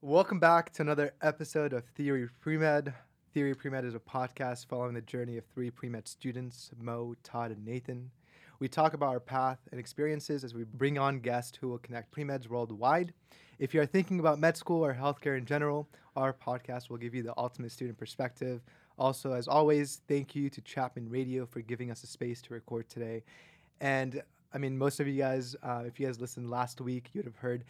Welcome back to another episode of Theory Premed. Theory Premed is a podcast following the journey of three premed students, Mo, Todd, and Nathan. We talk about our path and experiences as we bring on guests who will connect premeds worldwide. If you are thinking about med school or healthcare in general, our podcast will give you the ultimate student perspective. Also, as always, thank you to Chapman Radio for giving us a space to record today. And I mean, most of you guys, uh, if you guys listened last week, you would have heard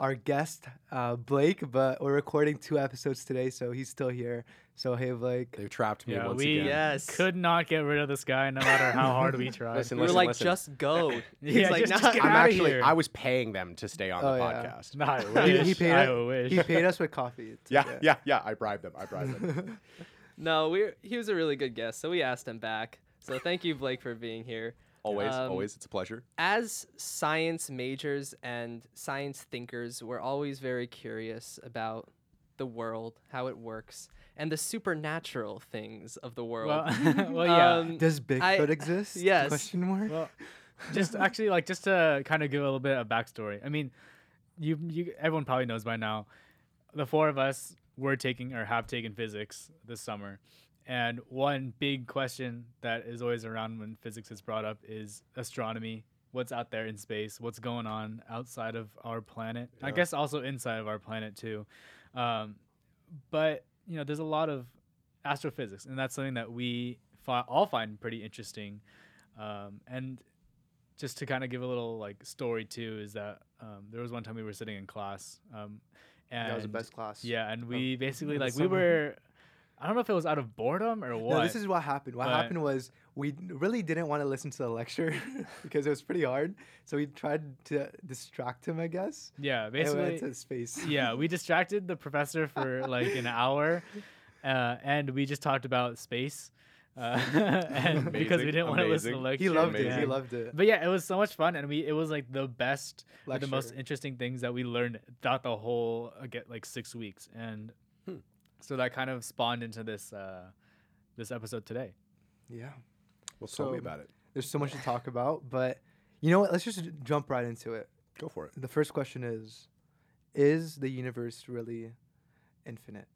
our guest, uh, Blake, but we're recording two episodes today, so he's still here. So, hey, Blake. They've trapped me Yeah, once we again. Yes. could not get rid of this guy no matter how hard we tried. Listen, we were listen, like, listen. just go. He's Yeah, like, just- "Nah." just get I'm outta actually. here. I was paying them to stay on Oh, the yeah. podcast. I He, wish. he paid I us, wish. he paid us with coffee. It's Yeah, okay. yeah, yeah. I bribed them. I bribed them. no, we he was a really good guest, so we asked him back. So thank you, Blake, for being here. Always, Um, always. It's a pleasure. As science majors and science thinkers, we're always very curious about the world, how it works, and the supernatural things of the world. Well, well, yeah. Um, Does Bigfoot I- exist? yes. Question mark. well, just actually, like, just to kind of give a little bit of backstory. I mean, you, you, everyone probably knows by now. The four of us were taking or have taken physics this summer, and one big question that is always around when physics is brought up is astronomy. What's out there in space? What's going on outside of our planet? I guess also inside of our planet too. Um, but you know, there's a lot of astrophysics, and that's something that we fi- all find pretty interesting. Um, and just to kind of give a little like story too, is that um, there was one time we were sitting in class, um, and that was the best class. yeah, and we basically like we summer. were. I don't know if it was out of boredom or what. No, this is what happened. What But- happened was we really didn't want to listen to the lecture because it was pretty hard. So we tried to distract him, I guess. yeah, and we went basically. to his face. yeah, we distracted the professor for like an hour, uh, and we just talked about space. Uh, and because we didn't want to listen to amazing. lecture. he loved it. He loved it. But yeah, it was so much fun, and we it was like the best, like, the most interesting things that we learned throughout the whole uh, get like six weeks, and. So that kind of spawned into this uh, this episode today. Yeah. Well, tell me about it. There's so much to talk about, but you know what? Let's just jump right into it. Go for it. The first question is Is the universe really infinite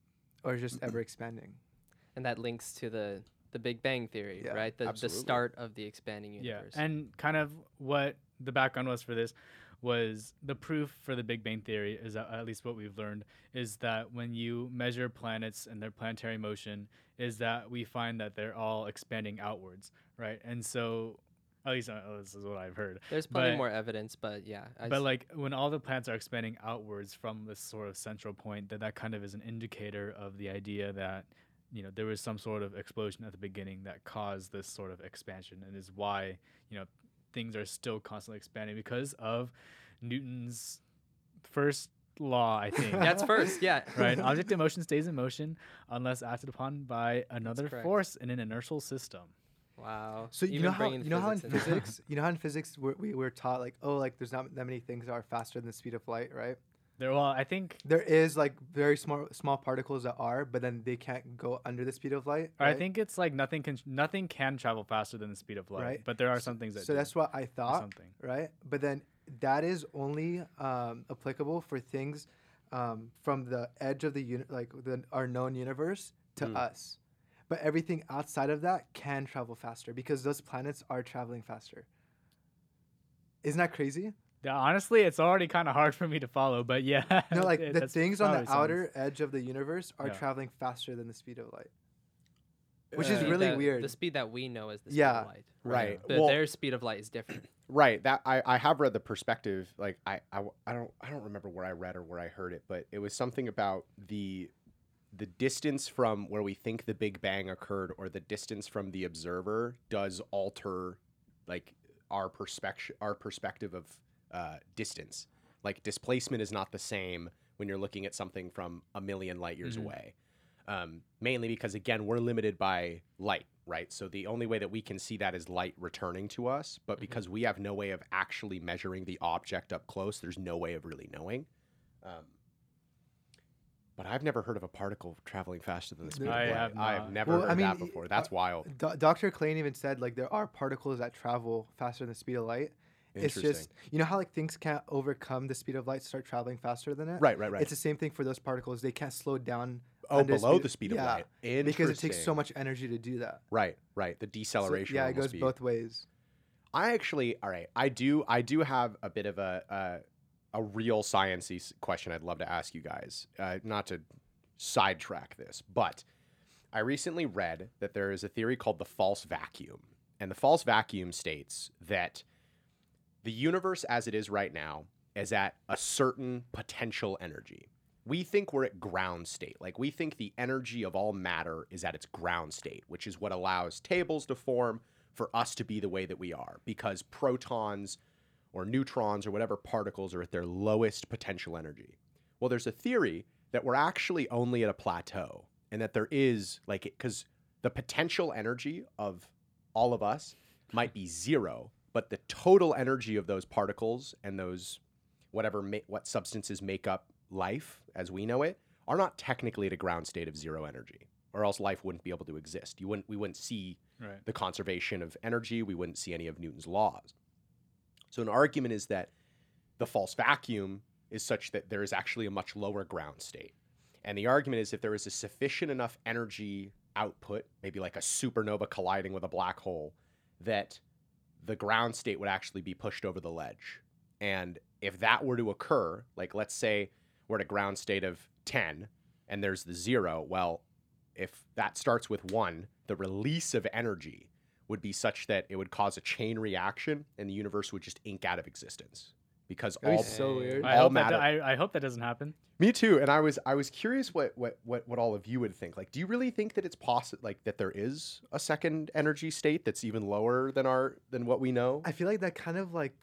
or just ever expanding? and that links to the the Big Bang theory, Yeah, right? The absolutely. the start of the expanding universe. Yeah, and kind of what the background was for this was the proof for the Big Bang theory is that, at least what we've learned is that when you measure planets and their planetary motion, is that we find that they're all expanding outwards, right? And so, at least uh, this is what I've heard. There's plenty but- more evidence, but yeah. I But s- like when all the planets are expanding outwards from this sort of central point, that that kind of is an indicator of the idea that you know there was some sort of explosion at the beginning that caused this sort of expansion, and is why you know things are still constantly expanding because of Newton's first law, I think. that's first, yeah. right. Object in motion stays in motion unless acted upon by another force in an inertial system. Wow. So you know how you know how in physics physics you know how in physics we're, we were taught like oh like there's not that many things that are faster than the speed of light right There, well, I think there is like very small small particles that are but then they can't go under the speed of light Or I think it's like nothing can nothing can travel faster than the speed of light. Right. But there are some things that so do, that's what I thought something. right but then that is only um, applicable for things um, from the edge of the uni- like the our known universe to Hmm. us but everything outside of that can travel faster because those planets are traveling faster isn't that crazy honestly, it's already kind of hard for me to follow, but yeah. No, like it- the things on probably the sounds- outer edge of the universe are Yeah. traveling faster than the speed of light. Which is Uh, Speed really that- weird. The speed that we know is the speed Yeah. of light. Right. But Well- their speed of light is different. Right. That I, I have read the perspective. Like I, I w- I don't I don't remember where I read or where I heard it, but it was something about the the distance from where we think the Big Bang occurred or the distance from the observer does alter like our perspective our perspective of uh, distance. Like displacement is not the same when you're looking at something from a million light years Mhm. away. Um, mainly because again we're limited by light, right? So the only way that we can see that is light returning to us. But because we have no way of actually measuring the object up close, there's no way of really knowing. Um, but I've never heard of a particle traveling faster than the speed I of light. have I have never Well, heard I of that mean, before. uh, That's wild. Do- Dr. Klein even said like there are particles that travel faster than the speed of light, It's just you know how like things can't overcome the speed of light, start traveling faster than it. right, right, right. It's the same thing for those particles. They can't slow down. oh, under below the speed of yeah, light. because it takes so much energy to do that. Right, right. The So, deceleration. yeah, it goes be- both ways. I actually, all right. I do, I do have a bit of a a, a real sciencey s- question. I'd love to ask you guys. Uh, not to sidetrack this, but I recently read that there is a theory called the false vacuum, and the false vacuum states that the universe, as it is right now, is at a certain potential energy. We think we're at ground state. Like we think the energy of all matter is at its ground state, which is what allows tables to form for us to be the way that we are because protons or neutrons or whatever particles are at their lowest potential energy. Well, there's a theory that we're actually only at a plateau and that there is like because the potential energy of all of us might be zero, but the total energy of those particles and those whatever ma- what substances make up life as we know it are not technically at a ground state of zero energy or else life wouldn't be able to exist. You wouldn't we wouldn't see Right. the conservation of energy, we wouldn't see any of Newton's laws. So, an argument is that the false vacuum is such that there is actually a much lower ground state. And the argument is if there is a sufficient enough energy output, maybe like a supernova colliding with a black hole, that the ground state would actually be pushed over the ledge. And if that were to occur, like let's say we're at a ground state of 10 and there's the zero, well, if that starts with one, the release of energy would be such that it would cause a chain reaction and the universe would just ink out of existence because That'd be all so weird. I all hope that matter- I, I hope that doesn't happen. me too and i was i was curious what what what, what all of you would think like do you really think that it's possible like that there is a second energy state that's even lower than our than what we know I feel like that kind of like,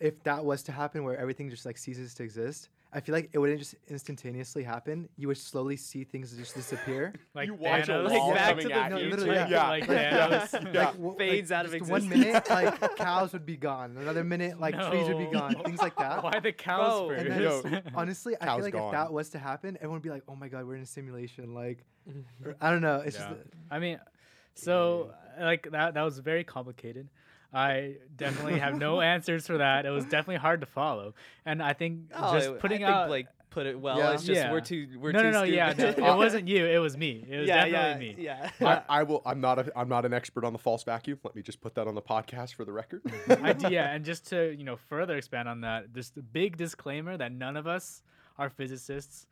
if that was to happen, where everything just like ceases to exist, I feel like it wouldn't just instantaneously happen. You would slowly see things just disappear. Like You watch a Thanos. wall like, coming back to at the you. Literally, like, yeah. like Yeah. Thanos. Yeah. Like, w- Fades like, out of just One minute, like cows would be gone. Another minute, like trees would be gone. Things like that. Why the cows Bro. first? And then, Yo, honestly, I feel like gone. if that was to happen, everyone would be like, "Oh my god, we're in a simulation." Like, or- I don't know. It's Yeah. just I mean, so like that that was very complicated. I definitely have no answers for that. It was definitely hard to follow, and I think Oh, just it- putting I think out Blake put it well. Yeah. It's just Yeah. we're too we're no, too no, no, yeah, no, it wasn't you. It was me. It was yeah, definitely yeah, me. yeah. I, I will i'm not a i'm not an expert on the false vacuum let me just put that on the podcast for the record I d yeah, and just to you know further expand on that, just a big disclaimer that none of us are physicists.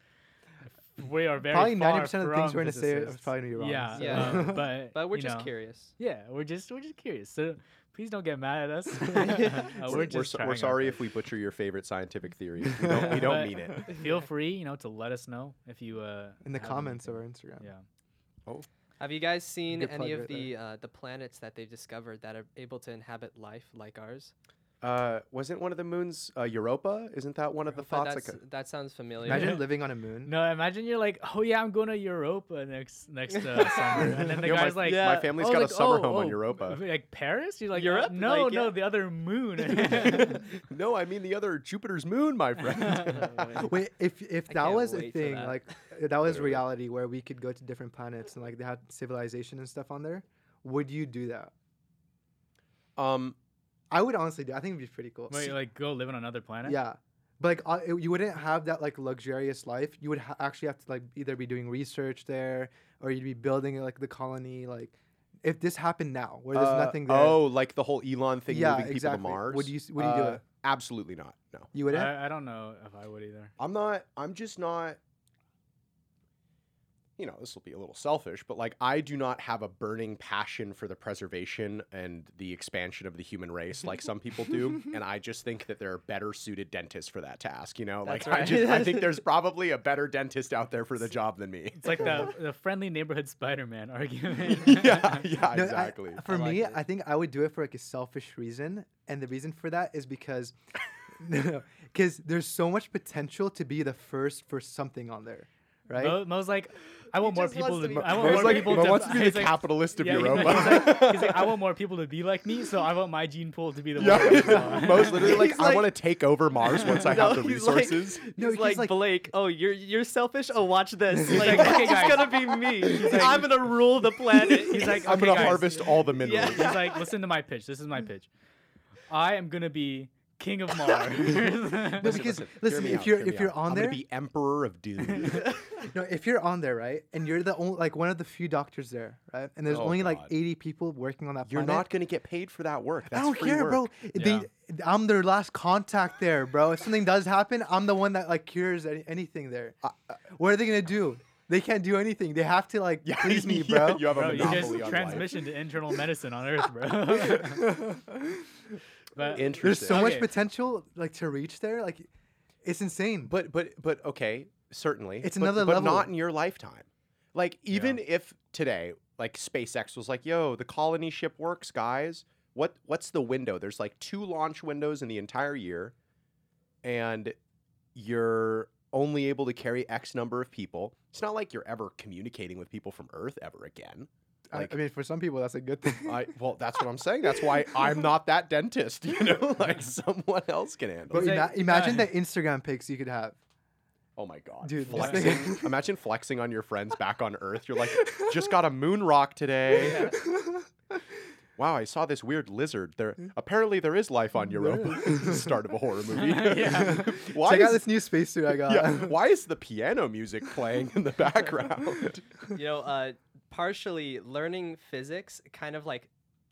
We are very probably ninety percent of the things we're gonna say are probably wrong. Yeah, so. Yeah. um, but But we're just know, curious. Yeah, we're just we're just curious. So please don't get mad at us. Uh, we're, we're so- we're sorry if we butcher your favorite scientific theory we don't, we don't mean it Feel free, you know, to let us know if you uh in the have comments of our. Instagram. Yeah. Oh. Have you guys seen Good any of right the uh, the planets that they've discovered that are able to inhabit life like ours? Uh wasn't one of the moons uh europa isn't that one of the But thoughts like that sounds familiar. Imagine living on a moon. No, imagine you're like, oh yeah, I'm going to Europa next next uh, summer, and then the Yo, my- guy's like, Yeah. my family's oh, got like, a summer oh, home on oh, europa like Paris. You're like, uh, Europe? no, Like, no, yeah. the other moon. no i mean the other jupiter's moon my friend Wait, if if that was a thing, that. like if that was Literally. reality where we could go to different planets and like they had civilization and stuff on there, would you do that? um I would honestly do. I think it'd be pretty cool. Wait, like go live on another planet? Yeah, but like uh, it- you wouldn't have that like luxurious life. You would ha- actually have to like either be doing research there or you'd be building like the colony. Like if this happened now, where there's uh, nothing there, oh like the whole elon thing Yeah, moving people to mars Would you s- would you do Uh, it? absolutely not no you wouldn't. I, I don't know if I would either. I'm not. I'm just not. You know, this will be a little selfish, but like, I do not have a burning passion for the preservation and the expansion of the human race like some people do, and I just think that there are better suited dentists for that task. You know, That's like I just I think there's probably a better dentist out there for the job than me. It's like the the friendly neighborhood Spider-Man argument. yeah, yeah, No, I- exactly. for I like me, it. I think I would do it for like a selfish reason, and the reason for that is because, because there's so much potential to be the first for something on there, right? Mo, Mo's like, I want more people to to. be I want Mo's more like, people Mo to. wants to be he's the like- capitalist of yeah, he's Europa. like- he's like, he's like, I want more people to be like me, so I want my gene pool to be the one. yeah, that's- Mo's literally like, He's I want to take over Mars once I have the he's like- resources. No, he's he's like, like- Blake. Oh, you're you're selfish. Oh, watch this. He's like, like, okay, it's guys. gonna be me. like- I'm gonna rule the planet. He's like, I'm okay, gonna guys. harvest all the minerals. He's like, listen to my pitch. This is my pitch. I am gonna be king of Mars. No, because listen, listen, if out, you're if you're out. on I'm there, gonna be emperor of doom. no, if you're on there, right, and you're the only like one of the few doctors there, right, and there's Oh, only like 80 people working on that You're planet. not gonna get paid for that work. That's I don't free care, work. bro. They, I'm their last contact there, bro. If something does happen, I'm the one that like cures any, anything there. Uh, what are they gonna do? They can't do anything. They have to like Yeah, please me, yeah, bro. you have a Bro, you monopoly just on life. transmission to internal medicine on Earth, bro. but There's Interesting. so much potential like to reach there. Like, it's insane. But but but okay, certainly. It's but- another but level. not in your lifetime. Like even if today, like SpaceX was like, "Yo, the colony ship works, guys." What what's the window? There's like two launch windows in the entire year, and you're only able to carry X number of people. It's not like you're ever communicating with people from Earth ever again. I- like- I mean, for some people, that's a good thing. I well, that's what I'm saying. That's why I'm not that dentist. You know, like someone else can handle. But it. Is ima- imagine uh, the Instagram pics you could have. Oh my god, Dude, Flexing. Imagine flexing on your friends back on Earth. You're like, just got a moon rock today. Wow, I saw this weird lizard. There apparently there is life on Europa. Start of a horror movie. Yeah. why Check is, out this new spacesuit I got. yeah, why is the piano music playing in the background? you know, uh, partially learning physics kind of like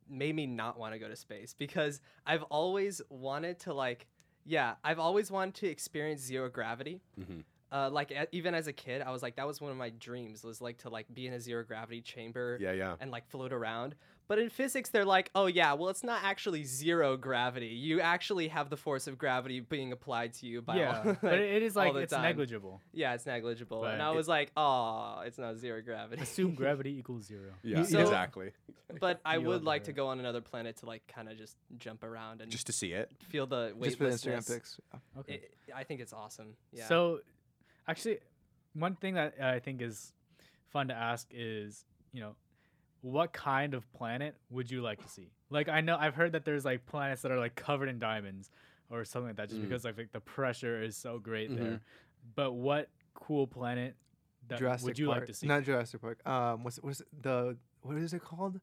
made me not want to go to space because I've always wanted to like, yeah, I've always wanted to experience zero gravity. Mhm. Uh, like a- even as a kid, I was like, that was one of my dreams was like to like be in a zero gravity chamber yeah, yeah. and like float around. But in physics, they're like, oh yeah, well it's not actually zero gravity. You actually have the force of gravity being applied to you by yeah, all, but it is all like the it's time. negligible. Yeah, it's negligible. But and I was like, oh, it's not zero gravity. Assume gravity equals zero. Yeah, So- exactly. But I You would like that. to go on another planet to like kind of just jump around and Just to see it. feel the weightlessness. Just for the Instagram weightlessness. pics. Okay. It, I think it's awesome. Yeah. So, actually, one thing that I think is fun to ask is, you know, what kind of planet would you like to see? Like, I know I've heard that there's like planets that are like covered in diamonds or something like that, just Mm. because like, like the pressure is so great Mhm. there. But what cool planet that Jurassic would you Park. like to see? Not Jurassic Park. Um, what's what's the what is it called?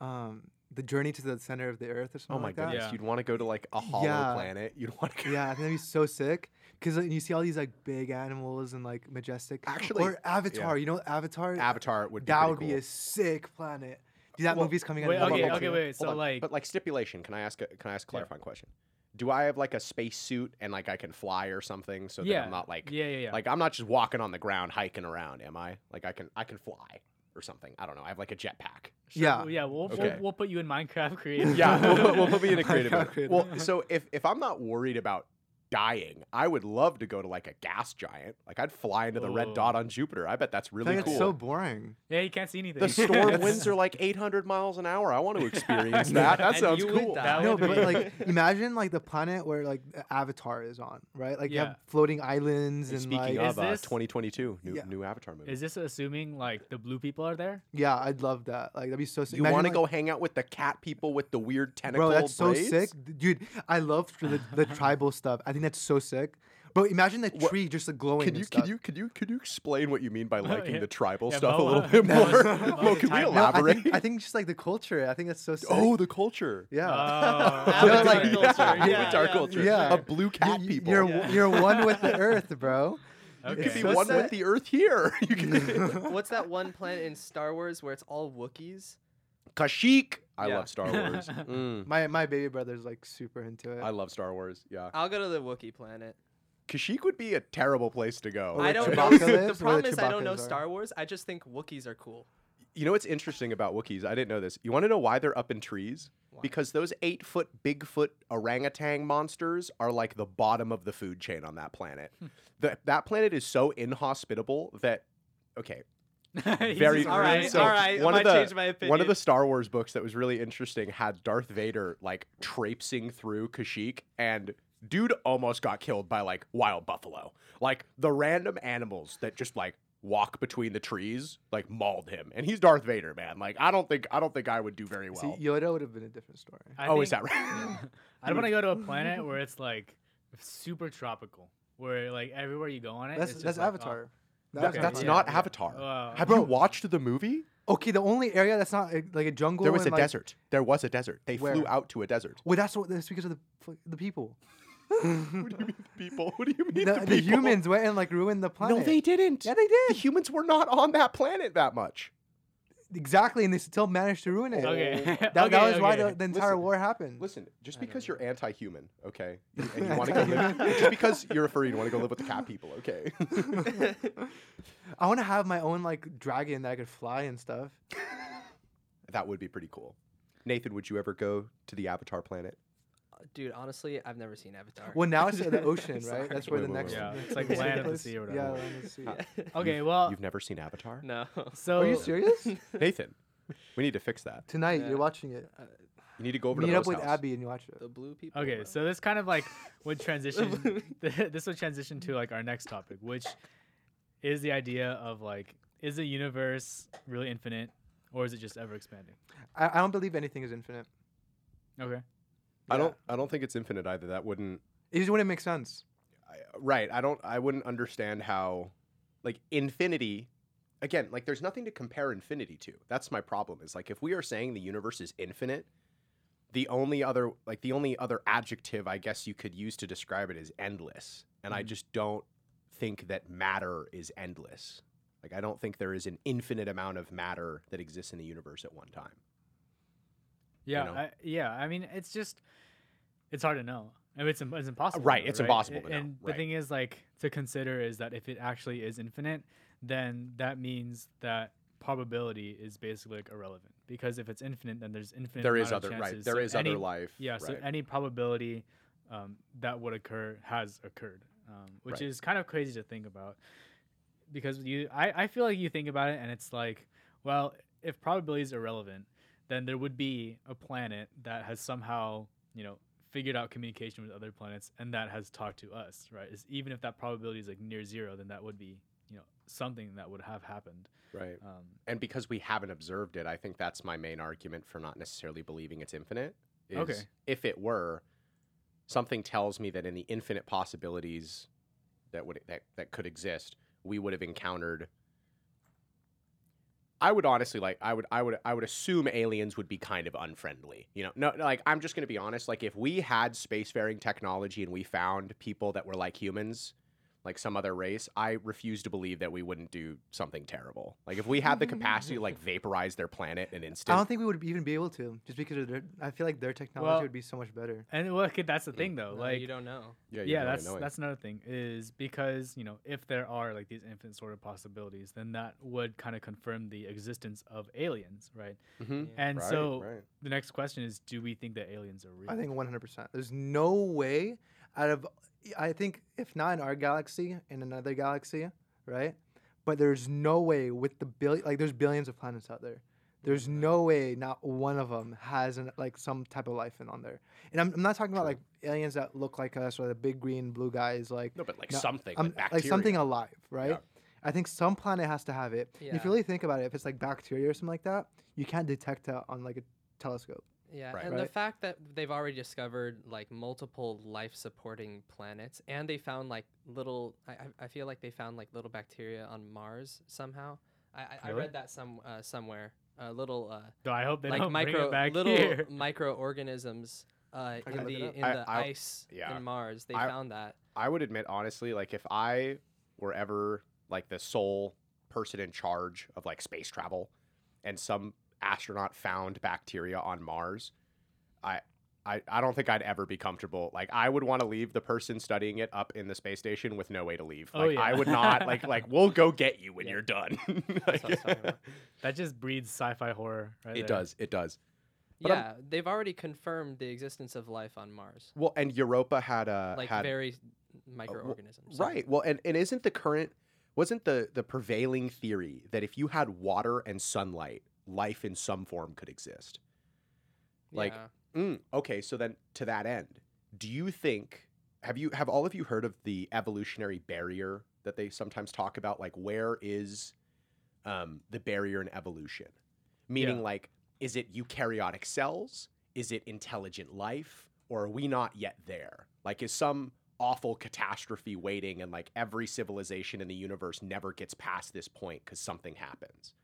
Um, the journey to the center of the Earth or oh something like that. Oh my like that. goodness, Yeah. you'd want to go to like a hollow Yeah. planet. You'd want to. Yeah, I think that'd be so sick. Cause like, you see all these like big animals and like majestic. Actually, or Avatar. You know Avatar. Avatar would be that pretty would be a sick planet. Dude, that Well, movie's coming out. Wait, in Hold on, okay, okay, wait. So like, but like stipulation. Can I ask? A, can I ask a Yeah. clarifying question? Do I have like a space suit and like I can fly or something so that yeah, I'm not like yeah, yeah, yeah. like I'm not just walking on the ground hiking around, am I? Like I can I can fly or something. I don't know. I have like a jetpack. Sure, yeah. well, yeah. We'll, Okay. we'll we'll put you in Minecraft creative. Yeah, we'll, put- we'll put me in a creative. Creative. Well, so if if I'm not worried about dying, I would love to go to like a gas giant. Like I'd fly into the red Oh. dot on Jupiter. I bet that's I really think cool. it's so boring. yeah, you can't see anything. the storm winds are like 800 miles an hour. I want to experience that. That sounds you cool. die. That No, but like imagine like the planet where like Avatar is on, right? Like you have floating islands and Speaking like Is of uh, this- 2022, new Yeah. new Avatar movie. Is this assuming like the blue people are there? yeah, I'd love that. Like that'd be so sick. you want to like- go hang out with the cat people with the weird tentacle Bro, that's so sick, dude. I love the, the tribal stuff. I think that's so sick. But imagine the What- tree just like glowing. Can and you stuff. can you can you can you explain what you mean by oh, liking yeah. the tribal Yeah, stuff a little bit more? Moa's Mo, can we type. No, I elaborate? think, I think just like the culture. I think that's so sick. oh, the culture. yeah. Oh, yeah, like, culture. yeah, yeah, yeah, culture. yeah. A blue cat you, people. You're Yeah. you're one with the earth, bro. You Okay. could be So one sick. with the Earth here. You could What's that one planet in Star Wars where it's all Wookiees? Kashyyyk. I Yeah. love Star Wars. Mm. My my baby brother's like super into it. I love Star Wars. Yeah. I'll go to the Wookiee planet. Kashyyyk would be a terrible place to go. Or I where don't know. Chewbacca The lives, where problem the is I don't know Chewbaccas are. Star Wars. I just think Wookiees are cool. You know what's interesting about Wookiees? I didn't know this. You want to know why they're up in trees? Why? Because those eight foot Bigfoot orangutan monsters are like the bottom of the food chain on that planet. the, that planet is so inhospitable that, okay, He's very just All right, so all right. One of the my one of the Star Wars books that was really interesting had Darth Vader like traipsing through Kashyyyk and dude almost got killed by like wild buffalo. Like the random animals that just like walk between the trees like mauled him. And he's Darth Vader, man. Like I don't think I don't think I would do very well. See, Yoda would have been a different story. I oh, is that right? I don't want to go to a planet where it's like super tropical, where like everywhere you go on it, That's it's that's just like, oh, Avatar. That- Okay, that's yeah, not yeah. Avatar. Wow. Have you watched the movie? Okay, the only area that's not uh, like a jungle. There was a and, like, desert. There was a desert. They flew Where? out to a desert. Well, that's what. That's because of the f- the people. what do you mean the people? What do you mean the, the, the people? humans went and like ruined the planet. No, they didn't. Yeah, they did. The humans were not on that planet that much. Exactly, and they still managed to ruin it. Okay. Oh. That, that Okay, was why the, the entire Listen, war happened. Listen, just because you're anti-human, okay, and and you want to go live, just because you're a furry, you want to go live with the cat people, okay? I want to have my own like dragon that I could fly and stuff. that would be pretty cool. Nathan, would you ever go to the Avatar planet? Dude, honestly, I've never seen Avatar. Well, now it's in the ocean, Sorry. right? That's where Wait, the wait, next. wait, Yeah, next it's like land of the sea or Yeah, whatever. land of the sea. Okay, well, You've never seen Avatar? no. so Are you serious? Nathan, we need to fix that. Tonight Yeah. you're watching it. Uh, you need to go over Meet to up with house. Abby and you watch it. the blue people. Okay, bro. so this kind of like would transition. this would transition to like our next topic, which is the idea of like, is the universe really infinite, or is it just ever expanding? I, I don't believe anything is infinite. Okay. I don't. I don't think it's infinite either. That wouldn't. It just wouldn't make sense. I, right. I don't. I wouldn't understand how, like infinity. Again, like there's nothing to compare infinity to. That's my problem. Is like if we are saying the universe is infinite, the only other like the only other adjective I guess you could use to describe it is endless. And I Mhm. just don't think that matter is endless. Like I don't think there is an infinite amount of matter that exists in the universe at one time. Yeah. know? I, yeah. I mean, it's just, it's hard to know. I mean, it's, it's impossible. right, know, it's impossible A- to know, And the thing is, like, to consider is that if it actually is infinite, then that means that probability is basically like irrelevant because if it's infinite, then there's infinite. There is other right. There So is any- other life. Yeah, so right. any probability um, that would occur has occurred, um, which Right. is kind of crazy to think about because you, I, I feel like you think about it and it's like, well, if probability is irrelevant, then there would be a planet that has somehow, you know, figured out communication with other planets and that has talked to us, right? Is even if that probability is like near zero, then that would be, you know, something that would have happened. right. Um, and because we haven't observed it, I think that's my main argument for not necessarily believing it's infinite. Is Okay. If it were, something tells me that in the infinite possibilities that would that, that could exist, we would have encountered. I would honestly like I would I would I would assume aliens would be kind of unfriendly. You know, no like I'm just gonna be honest. Like if we had spacefaring technology and we found people that were like humans, like some other race, I refuse to believe that we wouldn't do something terrible. Like if we had the capacity to like vaporize their planet in an instant. I don't think we would even be able to, just because of their. I feel like their technology Well, would be so much better. and look, that's the thing though. No, like you don't know. yeah, yeah, that's knowing. that's another thing is because you know if there are like these infinite sort of possibilities, then that would kind of confirm the existence of aliens, right? Mhm. Yeah. And Right, so right. the next question is, do we think that aliens are real? I think 100%. There's no way out of. I think if not in our galaxy, in another galaxy, right? But there's no way with the billion. Like there's billions of planets out there. There's no way not one of them has an, like some type of life in on there. And I'm, I'm not talking about like aliens that look like us or the big green blue guys like No, but like No, something, um, like like something alive, right? Yeah. I think some planet has to have it. And If you really think about it, if it's like bacteria or something like that, you can't detect that on like a telescope. Yeah, Right. and the fact that they've already discovered like multiple life-supporting planets, and they found like little. I, I- I feel like they found like little bacteria on Mars somehow. I, I, I read that some uh, somewhere. Uh, little uh, So I hope they like don't bring it back little here. microorganisms uh, can in look it the in I- the I- ice yeah. in Mars. They I- found that. I would admit honestly, like if I were ever like the sole person in charge of like space travel, and some astronaut found bacteria on Mars, I. I, I don't think I'd ever be comfortable. Like I would want to leave the person studying it up in the space station with no way to leave. Oh, Like yeah. I would not like like we'll go get you when Yeah. you're done. That's what I was talking about. that just breeds sci-fi horror. Right it there. does. It does. But I'm- yeah, they've already confirmed the existence of life on Mars, Well, and Europa had a like had very microorganisms. so- Right. Well, and, and isn't the current wasn't the the prevailing theory that if you had water and sunlight, life in some form could exist? Like, Yeah. Mm, okay, so then to that end, do you think have you have all of you heard of the evolutionary barrier that they sometimes talk about? Like, where is um, the barrier in evolution? Meaning, Yeah. like, is it eukaryotic cells? Is it intelligent life? Or are we not yet there? Like, is some awful catastrophe waiting and like every civilization in the universe never gets past this point because something happens?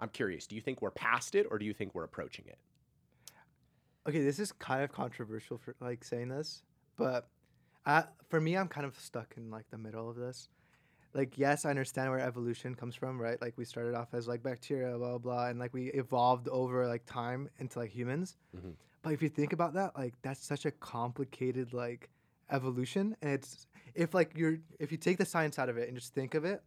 I'm curious. Do you think we're past it or do you think we're approaching it? Okay, this is kind of controversial for like saying this, but uh, for me, I'm kind of stuck in like the middle of this. Like, yes, I understand where evolution comes from, right? Like, we started off as like bacteria, blah blah, blah and like we evolved over like time into like humans. Mhm. But if you think about that, like that's such a complicated like evolution, and it's if like you're if you take the science out of it and just think of it,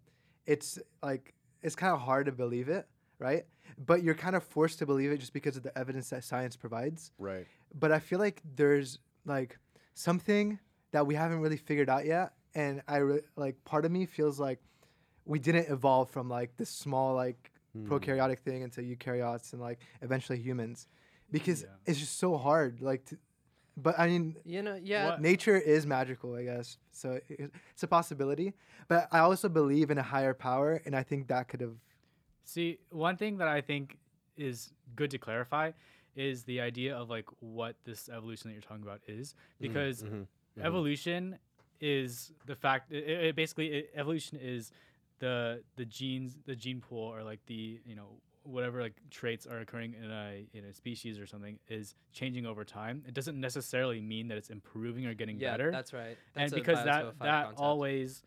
it's like it's kind of hard to believe it, right? But you're kind of forced to believe it just because of the evidence that science provides Right. but I feel like there's like something that we haven't really figured out yet, and I re- like part of me feels like we didn't evolve from like this small like Hmm. prokaryotic thing into eukaryotes and like eventually humans, because Yeah. it's just so hard. Like, to, but I mean, You know, yeah. What- nature is magical, I guess. So it, it's a possibility. But I also believe in a higher power, and I think that could have. See, one thing that I think is good to clarify is the idea of like what this evolution that you're talking about is, because mhm, mhm. evolution is the fact. It, it basically it, evolution is the the genes, the gene pool, or like the you know whatever like traits are occurring in a in a species or something is changing over time. It doesn't necessarily mean that it's improving or getting yeah, better. that's right. That's and because that that concept. always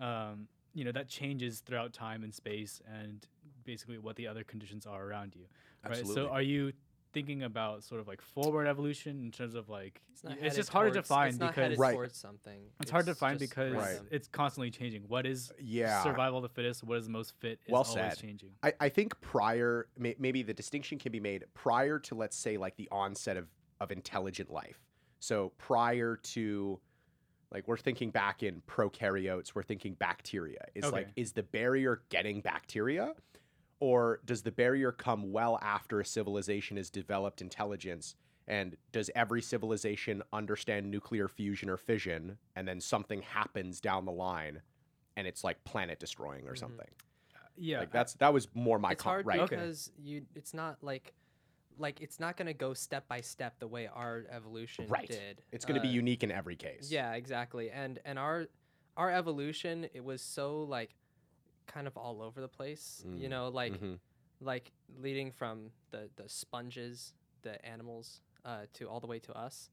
um, you know that changes throughout time and space and basically what the other conditions are around you right Absolutely. so are you thinking about sort of like forward evolution in terms of like It's, not it's just harder to towards- define it's because Right. towards something. it's hard to find because Right. it's constantly changing what is Yeah. survival of the fittest what is the most fit is Well always said. changing I, I think prior, may, maybe the distinction can be made prior to, let's say, like the onset of, of intelligent life. So prior to, like, we're thinking back in prokaryotes, we're thinking bacteria. Is like, is the barrier getting bacteria? Or does the barrier come well after a civilization has developed intelligence? And does every civilization understand nuclear fusion or fission? And then something happens down the line and it's like planet destroying or Mhm. something. yeah Like that's that was more my it's con- hard right. Okay. because you it's not like like it's not gonna go step by step the way our evolution Right. did. It's going to be Uh, unique in every case. Yeah, exactly. And and our our evolution it was so like kind of all over the place. You Mm, know, like Mhm. like leading from the the sponges, the animals, uh, to all the way to us.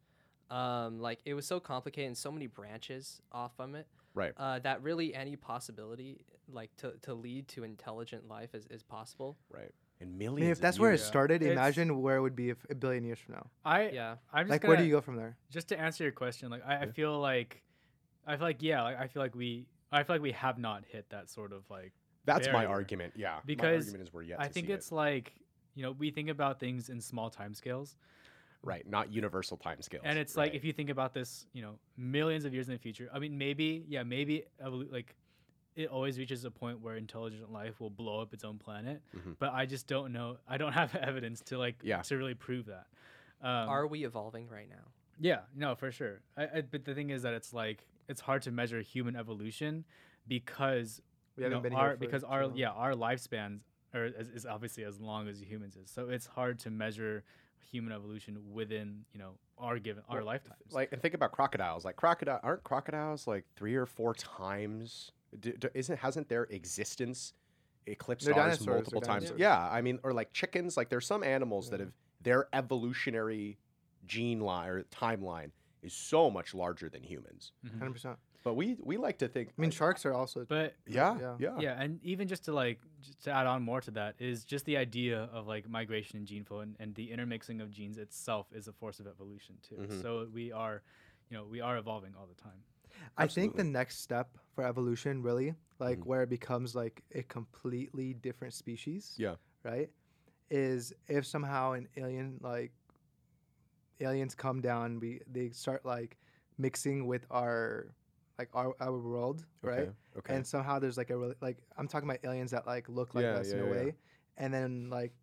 Um, like it was so complicated and so many branches off from it. Right. Uh, that really any possibility like to, to lead to intelligent life is, is possible. Right. And I millions. mean, if of that's where it years. Yeah. started, It's- imagine where it would be if a billion years from now. i Yeah. i'm just Like, gonna, where do you go from there? just to answer your question like I, I feel like i feel like yeah like i feel like we i feel like we have not hit that sort of like That's my argument. Yeah. my Because argument is we're yet I to think see it's like you know we think about things in small time scales, right, not universal timescales. and it's like if you think about this, you know, millions of years in the future. I mean, maybe yeah, maybe evolu- like it always reaches a point where intelligent life will blow up its own planet, Mhm. but I just don't know. I don't have evidence to like Yeah. to really prove that. Um, Are we evolving right now? yeah, no, for sure. I, I, but the thing is that it's like it's hard to measure human evolution because We haven't know, been here our for because our long. yeah our lifespans are is, is obviously as long as humans is. So it's hard to measure human evolution within you know our given our Well, lifetimes. like and think about crocodiles. Like crocodile aren't crocodiles like three or four times? D- d- isn't hasn't their existence eclipsed They're ours dinosaurs, they're multiple times? dinosaurs. Yeah, I mean, or like chickens. Like there's some animals that have their evolutionary gene line or timeline is so much larger than humans. Mhm. Hundred percent. But we we like to think. I mean, sharks are also. But yeah, Yeah. yeah, yeah, and even just to like just to add on more to that is just the idea of like migration and gene flow and, and the intermixing of genes itself is a force of evolution too. Mhm. So we are, you know, we are evolving all the time. I think the next step for evolution, really, like Mhm. where it becomes like a completely different species. Yeah. Right, is if somehow an alien like aliens come down, we they start like mixing with our like our our world, right? Okay. okay. And somehow there's like a rela- like I'm talking about aliens that like look like Yeah, us in a yeah. way, and then like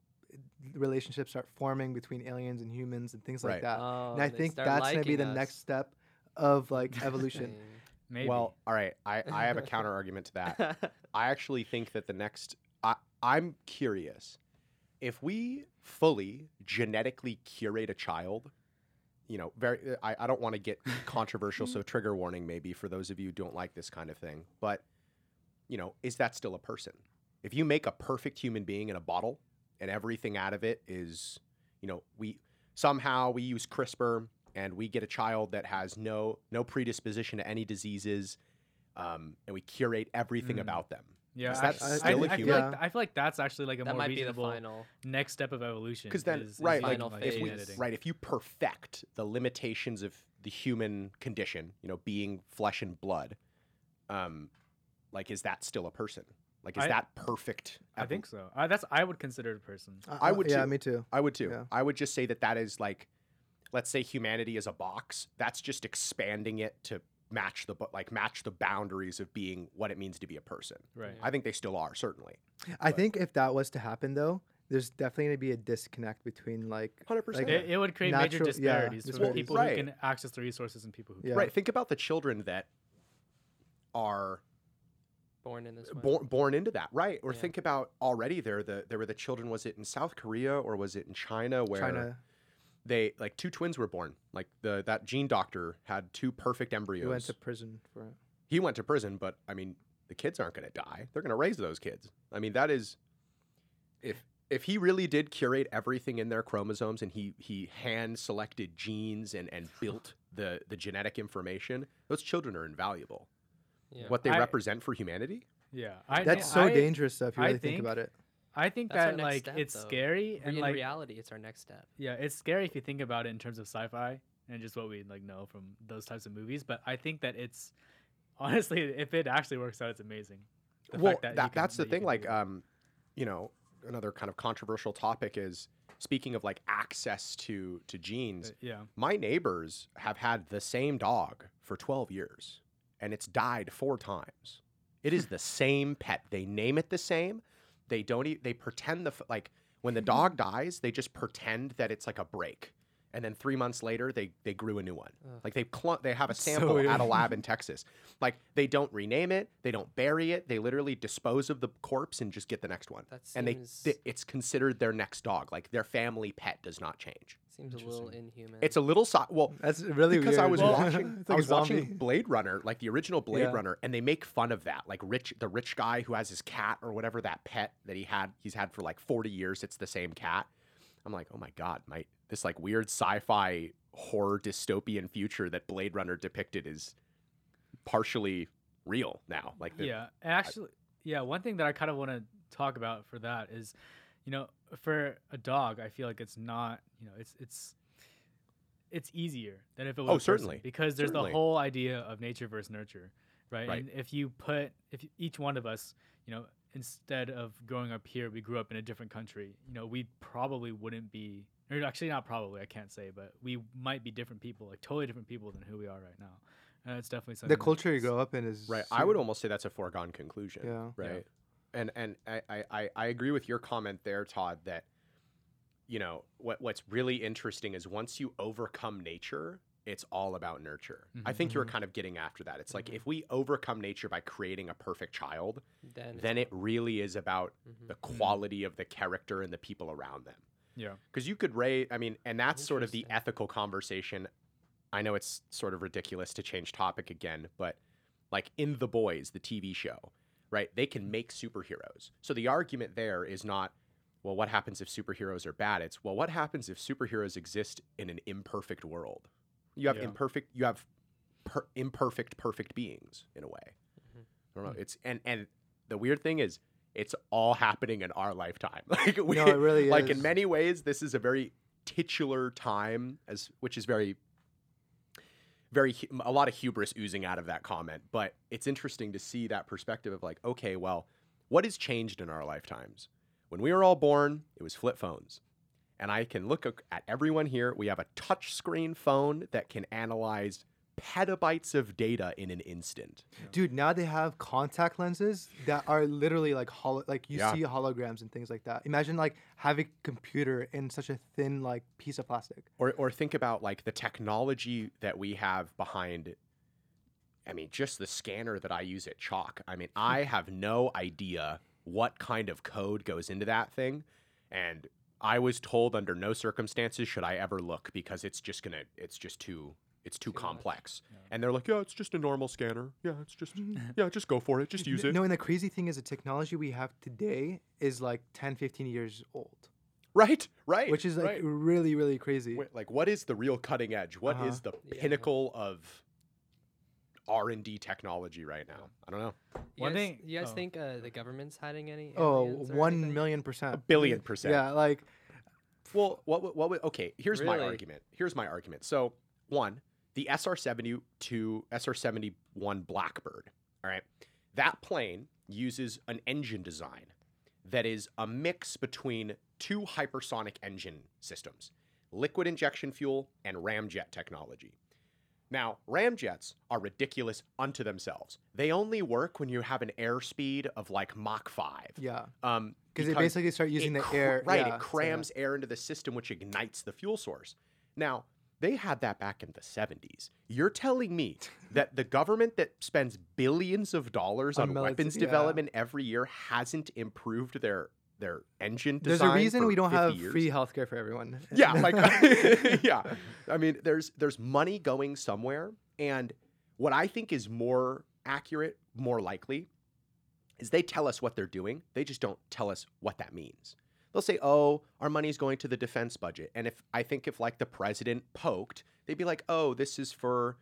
relationships start forming between aliens and humans and things like Right. that. Oh, and I think that's gonna be the us. next step of like evolution. Maybe. Well, all right. I, I have a counter argument to that. I actually think that the next I, I'm curious if we fully genetically curate a child. You know, very. I, I don't want to get controversial, so trigger warning maybe for those of you who don't like this kind of thing. But you know, is that still a person? if you make a perfect human being in a bottle and everything out of it is, you know, we somehow we use CRISPR and we get a child that has no no predisposition to any diseases, um, and we curate everything Mm. about them. Yeah, Is I, that I- still I, a I feel human? like I feel like that's actually like a that more might be the reasonable final. next step of evolution. Because then, is- is right, using, Final if we, editing. right, if you perfect the limitations of the human condition, you know, being flesh and blood, um, like, is that still a person? Like, is I- that perfect? I think so. I, that's I would consider it a person. I would Yeah, too. me too. I would too. Yeah. I would just say that that is like, let's say humanity is a box. That's just expanding it to match the like match the boundaries of being what it means to be a person. Right. I think they still are certainly. I But- think if that was to happen though, there's definitely gonna be a disconnect between like Hundred percent. It, it would create major Natural- yeah, disparities for the people Right. who can access the resources and people who Yeah. Right. Think about the children that are Born in this born born into that, right? Or Yeah. think about already there the there were the children. Was it in South Korea or was it in China where China they like two twins were born? Like the that gene doctor had two perfect embryos. He went to prison for it. he went to prison, but I mean, the kids aren't going to die. They're going to raise those kids. I mean, that is if if he really did curate everything in their chromosomes and he he hand selected genes and and built the the genetic information, those children are invaluable. Yeah. What they I- represent for humanity. Yeah, I, That's thi- so I- dangerous though, if you I really think, think- about it. I think That's that like step, it's though. scary and in like reality, it's our next step. yeah, it's scary if you think about it in terms of sci-fi and just what we like know from those types of movies. But I think that it's honestly, if it actually works out, it's amazing. The well, fact that, that, can- that's the that thing. Like, um, you know, another kind of controversial topic is speaking of like access to to genes. Uh, yeah, My neighbors have had the same dog for 12 years and it's died four times. It is the same pet. They name it the same. They don't they pretend the like when the dog dies, they just pretend that it's like a break. And then 3 months later they they grew a new one. Ugh. Like they cl- they have a So sample at a lab in Texas. Like they don't rename it, they don't bury it, they literally dispose of the corpse and just get the next one. That And they seems th- it's considered their next dog. Like their family pet does not change. seems a little inhuman. It's a little so- well That's really because weird. I was Well, watching, It's I was watching. Blade Runner, like the original Blade Yeah. Runner, and they make fun of that. Like rich, the rich guy who has his cat or whatever that pet that he had, he's had for like forty years. It's the same cat. I'm like, oh my god, my this like weird sci-fi horror dystopian future that Blade Runner depicted is partially real now. Like, the, yeah. Actually, yeah. One thing that I kind of want to talk about for that is, you know, for a dog, I feel like it's not, you know, it's it's it's easier than if it was Oh, certainly. because there's Certainly. the whole idea of nature versus nurture, right? Right. And if you put if each one of us, you know, instead of growing up here, we grew up in a different country, you know, we probably wouldn't be. Or actually, not probably. I can't say, but we might be different people, like totally different people than who we are right now. And it's definitely something. the culture you grow up in is Right. I would almost say that's a foregone conclusion. Yeah. Yeah. Right. And and I, I- I, I agree with your comment there, Todd, that you know, what what's really interesting is once you overcome nature, it's all about nurture. I Mhm. think you were kind of getting after that. It's like Mhm. if we overcome nature by creating a perfect child, then then it really is about Mhm. the quality of the character and the people around them. Yeah. Because you could raise, I mean, and that's sort of the ethical conversation. I know it's sort of ridiculous to change topic again, but like in The Boys, the TV show, right? They can make superheroes. So the argument there is not, well, what happens if superheroes are bad? It's, well, what happens if superheroes exist in an imperfect world? You have Yeah. imperfect, you have per- imperfect, perfect beings in a way. Mhm. I don't know. Hmm. It's, and, and the weird thing is, it's all happening in our lifetime. Like we, No, it really like is. in many ways, this is a very titular time, as which is very, very a lot of hubris oozing out of that comment. But it's interesting to see that perspective of like, okay, well, what has changed in our lifetimes? When we were all born, it was flip phones. And I can look at everyone here. We have a touchscreen phone that can analyze petabytes of data in an instant. Dude, now they have contact lenses that are literally like holo- like you Yeah. see holograms and things like that. Imagine like having a computer in such a thin like piece of plastic. or or think about like the technology that we have behind I mean just the scanner that I use at Chalk. I mean, I have no idea what kind of code goes into that thing and I was told under no circumstances should I ever look because it's just going to it's just too it's too, Too much. complex. And they're like, yeah, it's just a normal scanner. Yeah, it's just yeah, just go for it. Just use it. No, and the crazy thing is the technology we have today is like 10, 15 years old, Right, right. which is like right. really, really crazy. Wait, like what is the real cutting edge? What is Uh-huh. the Yeah. pinnacle of R and D technology right now? I don't know. You One guys, thing- you guys oh. think uh, the government's hiding any? Oh, aliens or one anything? million percent. A billion percent. Yeah, like Well, what would- what okay, here's my argument. Here's my argument. So, one, the SR-72 SR-71 Blackbird, all right? That plane uses an engine design that is a mix between two hypersonic engine systems, liquid injection fuel and ramjet technology. Now, ramjets are ridiculous unto themselves. They only work when you have an airspeed of like Mach 5. yeah, Um, because they basically start using the cr- air. Right, yeah, it so, yeah. crams air into the system, which ignites the fuel source. Now, they had that back in the 70s. You're telling me that the government that spends billions of dollars On weapons yeah. development every year hasn't improved their their engine design There's a reason we don't have years? free healthcare for everyone. Yeah, like yeah. I mean, there's there's money going somewhere, and what I think is more accurate, more likely, is they tell us what they're doing. They just don't tell us what that means. They'll say, "Oh, our money's going to the defense budget," and if I think if like the president poked, they'd be like, "Oh, this is for."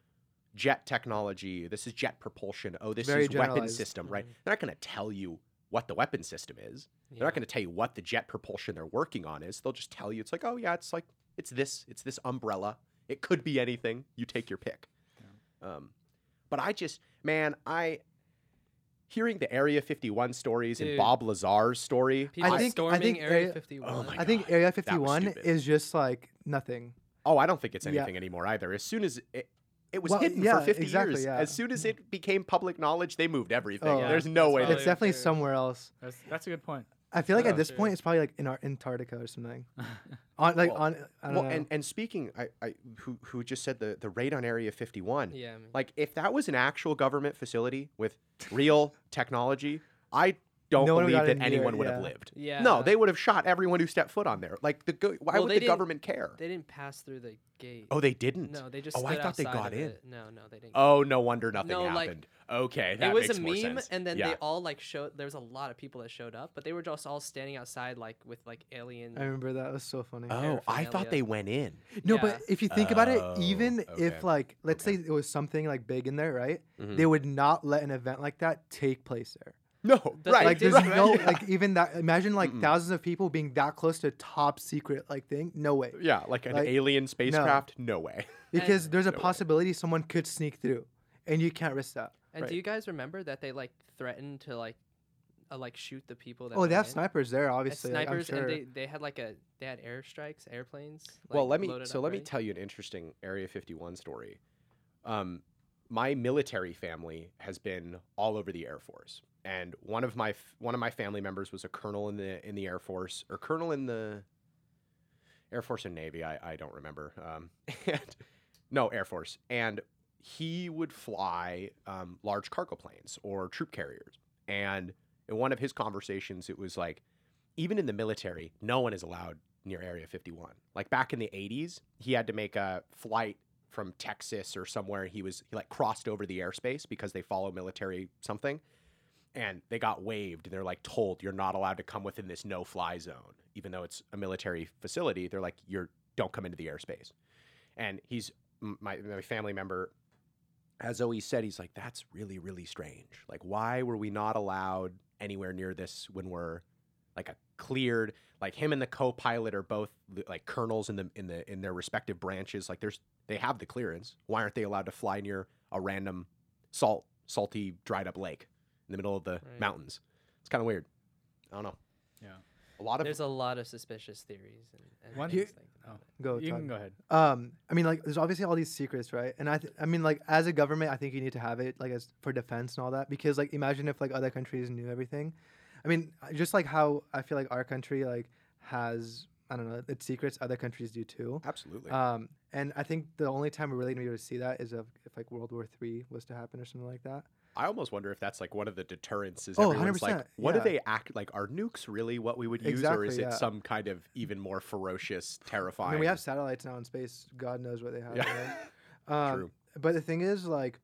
Jet technology. This is jet propulsion. Oh, this Very is weapon system, right? Mhm. They're not going to tell you what the weapon system is. They're not going to tell you what the jet propulsion they're working on is. They'll just tell you it's like, oh yeah, it's like it's this, it's this umbrella. It could be anything. You take your pick. Um, but I just, man, I hearing the Area 51 stories and Bob Lazar's story. People I think- I think Area Area- 51. Oh my I think Area 51 is just like nothing. Oh, I don't think it's Yeah. anything anymore either. As soon as it, it was Well, hidden yeah, for 50 exactly, years, yeah. as soon as it became public knowledge, they moved everything. Oh. There's no that's way. It's definitely true. somewhere else. That's that's a good point. I feel like Oh, at this sure. point it's probably like in our Antarctica or something. On like Well- on I don't well, know. and, and speaking, I, I who who just said the the raid on Area 51. Yeah. I mean, Like if that was an actual government facility with real technology, I don't No believe that anyone it, would have lived. yeah. No, they would have shot everyone who stepped foot on there. Like the go- why Well, would the government care? They didn't pass through the gate. Oh, they didn't. No, they just. Oh, I thought they got in. it. No, no, they didn't. Oh, no wonder nothing No, like, happened. okay, that it was makes a more meme, sense. and then yeah. they all like showed. There was a lot of people that showed up, but they were just all standing outside, like with like alien. I remember that was so funny. Oh, I thought they went in. No, Yeah. but if you think about it, Oh, even okay. if like let's Okay. say it was something like big in there, right? Mhm. They would not let an event like that take place there. No, That's right. like there's right, no yeah. like even that imagine like Mm-mm. thousands of people being that close to top secret like thing. No way. yeah, like an like, alien spacecraft. No, way. Because there's a No way. possibility someone could sneak through. And you can't risk that. And right. do you guys remember that they like threatened to like, uh, like shoot the people that? Oh, they have in? snipers there, obviously. like, I'm snipers, sure. and they they had like a they had airstrikes, airplanes. well, let me so up let me tell you an interesting Area 51 story. Um, my military family has been all over the Air Force, and one of my one of my family members was a colonel in the in the Air Force or colonel in the Air Force and Navy. I, I don't remember. Um, and no Air Force, and he would fly um, large cargo planes or troop carriers. And in one of his conversations, it was like, even in the military, no one is allowed near Area 51. Like back in the 80s, he had to make a flight from Texas or somewhere. He was he like crossed over the airspace because they follow military something, and they got waived. And they're like told you're not allowed to come within this no-fly zone, even though it's a military facility. They're like you're don't come into the airspace. And he's my my family member has always said he's like that's really really strange. Like why were we not allowed anywhere near this when we're like a cleared like him and the co-pilot are both like colonels in the in the in their respective branches like there's they have the clearance why aren't they allowed to fly near a random salt salty dried up lake in the middle of the Right. mountains it's kind of weird i don't know Yeah. a lot of There's a lot of suspicious theories and, and One- things Here- like Oh. Go, you Todd. can go ahead. Um, I mean, like, there's obviously all these secrets, right? And I, th- I mean, like, as a government, I think you need to have it, like, as for defense and all that, because, like, imagine if like other countries knew everything. I mean, uh, just like how I feel like our country like has, I don't know, its secrets, other countries do too. absolutely Um, and I think the only time we're really gonna be able to see that is if, if like World War Three was to happen or something like that. I almost wonder if that's like one of the deterrents is Oh, everyone's like 100%, what yeah. do they act like are nukes really what we would use or Exactly, is it some kind of even more ferocious terrifying I mean, we have satellites now in space. God knows what they have. Yeah. right? Um, True. But the thing is, like,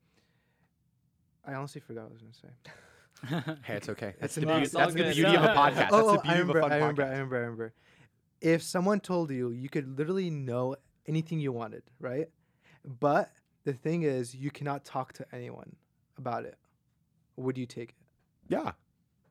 I honestly forgot what I was gonna say. Hey, it's okay. That's It's the, not- beauty, that's the good. beauty of a podcast. oh, that's the I beauty remember, of a fun I remember, I remember, I remember. If someone told you you could literally know anything you wanted, right? But the thing is, you cannot talk to anyone about it. Would you take it? Yeah,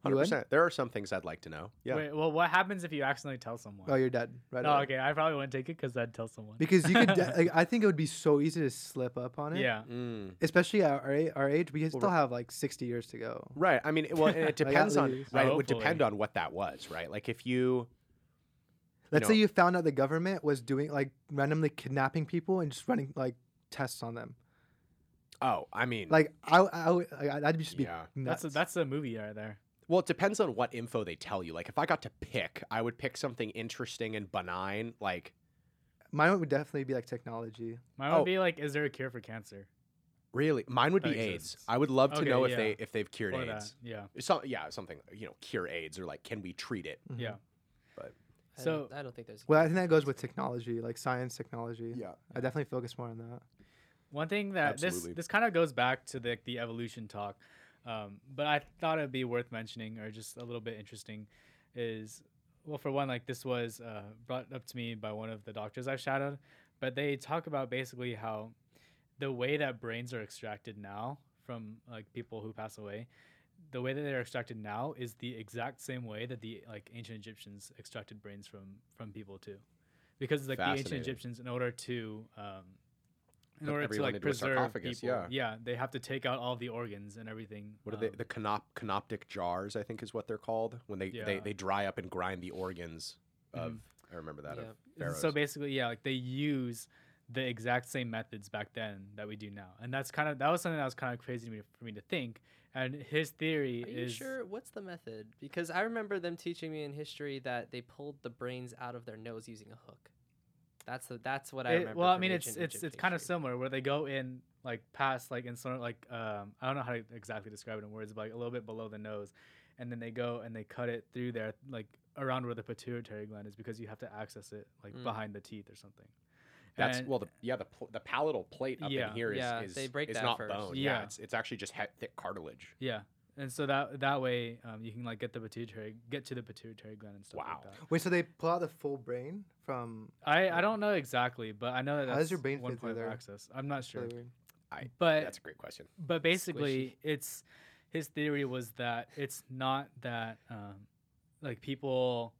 hundred percent. There are some things I'd like to know. Yeah. Wait, well, what happens if you accidentally tell someone? Oh, you're dead. Right. oh, away. okay. I probably wouldn't take it because I'd tell someone. Because you could, de- like, I think it would be so easy to slip up on it. yeah. Mm. Especially at our, our age, we still have like 60 years to go. Right. I mean, it- well, and it Like, depends on least. right. Oh, it would depend on what that was, right? Like if you, Let's know- say you found out the government was doing like randomly kidnapping people and just running like tests on them. Oh, I mean, Like I, I, would- I'd just be Yeah. nuts. That's a, that's a movie right there. well, it depends on what info they tell you. Like if I got to pick, I would pick something interesting and benign, like Mine would definitely be like technology. Mine Oh. would be like, is there a cure for cancer? really. Mine would That be AIDS. I would love to Okay, know if yeah. they if they've cured Or AIDS. that. Yeah. Some, yeah, something you know, cure AIDS or like can we treat it? Mhm. Yeah. I So- don't, I don't think there's. Well, I think that goes with technology, like science technology. Yeah. I definitely focus more on that. One thing that Absolutely. this this kind of goes back to the the evolution talk, um, but I thought it'd be worth mentioning or just a little bit interesting, is well for one like this was uh, brought up to me by one of the doctors I've shadowed, but they talk about basically how the way that brains are extracted now from like people who pass away, the way that they're extracted now is the exact same way that the like ancient Egyptians extracted brains from from people too, because like the ancient Egyptians in order to um, in order to like preserve sarcophagus, people, yeah. they have to take out all the organs and everything. What are they? um, The canop- canoptic jars, I think, is what they're called when they, they, Yeah. they dry up and grind the organs of. Mhm. I remember that Yeah. of So basically, yeah, like they use the exact same methods back then that we do now, and that's kind of that was something that was kind of crazy to me for me to think. And his theory Are you is sure? What's the method? Because I remember them teaching me in history that they pulled the brains out of their nose using a hook. That's the that's what I It- remember. well, I mean, it's ancient it's Egypt it's kind of similar where they go in like past like in sort of like um I don't know how to exactly describe it in words, but like a little bit below the nose, and then they go and they cut it through there like around where the pituitary gland is because you have to access it like Mm. behind the teeth or something. That's And- well, the, yeah, the pl- the palatal plate up Yeah. in here is Yeah, is, they break is that not first. bone. Yeah, Yeah. it's it's actually just he- thick cartilage. Yeah, and so that that way um, you can like get the pituitary get to the pituitary gland and stuff Wow. like that. Wait, so they pull out the full brain from? I, I don't know exactly, but I know that How that's does your brain one fit point of access. I'm not sure, I but that's a great question. but basically it's his theory was that it's not that um, like people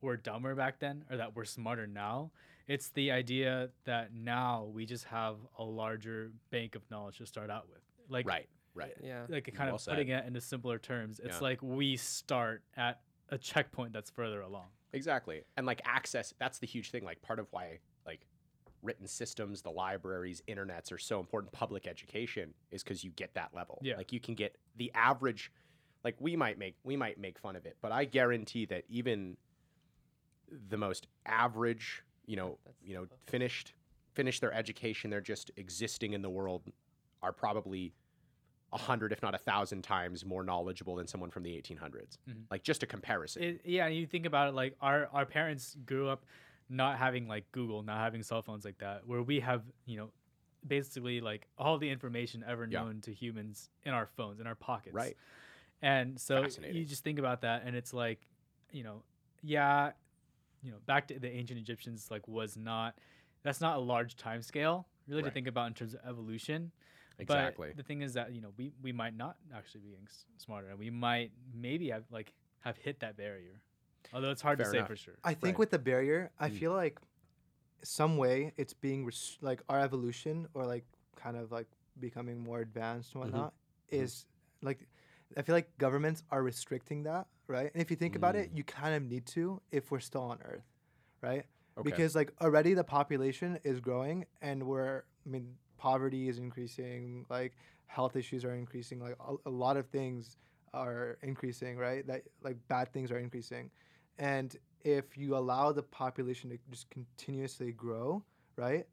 were dumber back then or that we're smarter now it's the idea that now we just have a larger bank of knowledge to start out with like right, right. Yeah. like kind Well of putting said. it into simpler terms it's Yeah. like we start at a checkpoint that's further along Exactly. And like access, that's the huge thing. Like part of why like written systems, the libraries, internets are so important. Public education is because you get that level. Yeah. Like you can get the average. Like we might make we might make fun of it, but I guarantee that even the most average, you know, That's you know, tough. finished finish their education, they're just existing in the world, are probably a hundred, if not a thousand times more knowledgeable than someone from the 1800s. Mhm. Like just a comparison. it, yeah you think about it like our our parents grew up not having like google not having cell phones like that where we have you know basically like all the information ever Yeah. known to humans in our phones in our pockets Right. and so you just think about that and it's like you know yeah you know back to the ancient egyptians like was not that's not a large time scale really to think about in terms of evolution Exactly. but the thing is that you know we we might not actually be getting s- smarter, and we might maybe have like have hit that barrier. Although it's hard Fair to say for sure. I think Right. with the barrier, I Mm. feel like some way it's being res- like our evolution or like kind of like becoming more advanced and Mhm. whatnot Mhm. is like I feel like governments are restricting that, right? And if you think about it, Mm. you kind of need to if we're still on Earth, right? Okay. Because like already the population is growing and we're I mean poverty is increasing, like health issues are increasing, like a, a lot of things are increasing, right? That like bad things are increasing. And if you allow the population to just continuously grow, right?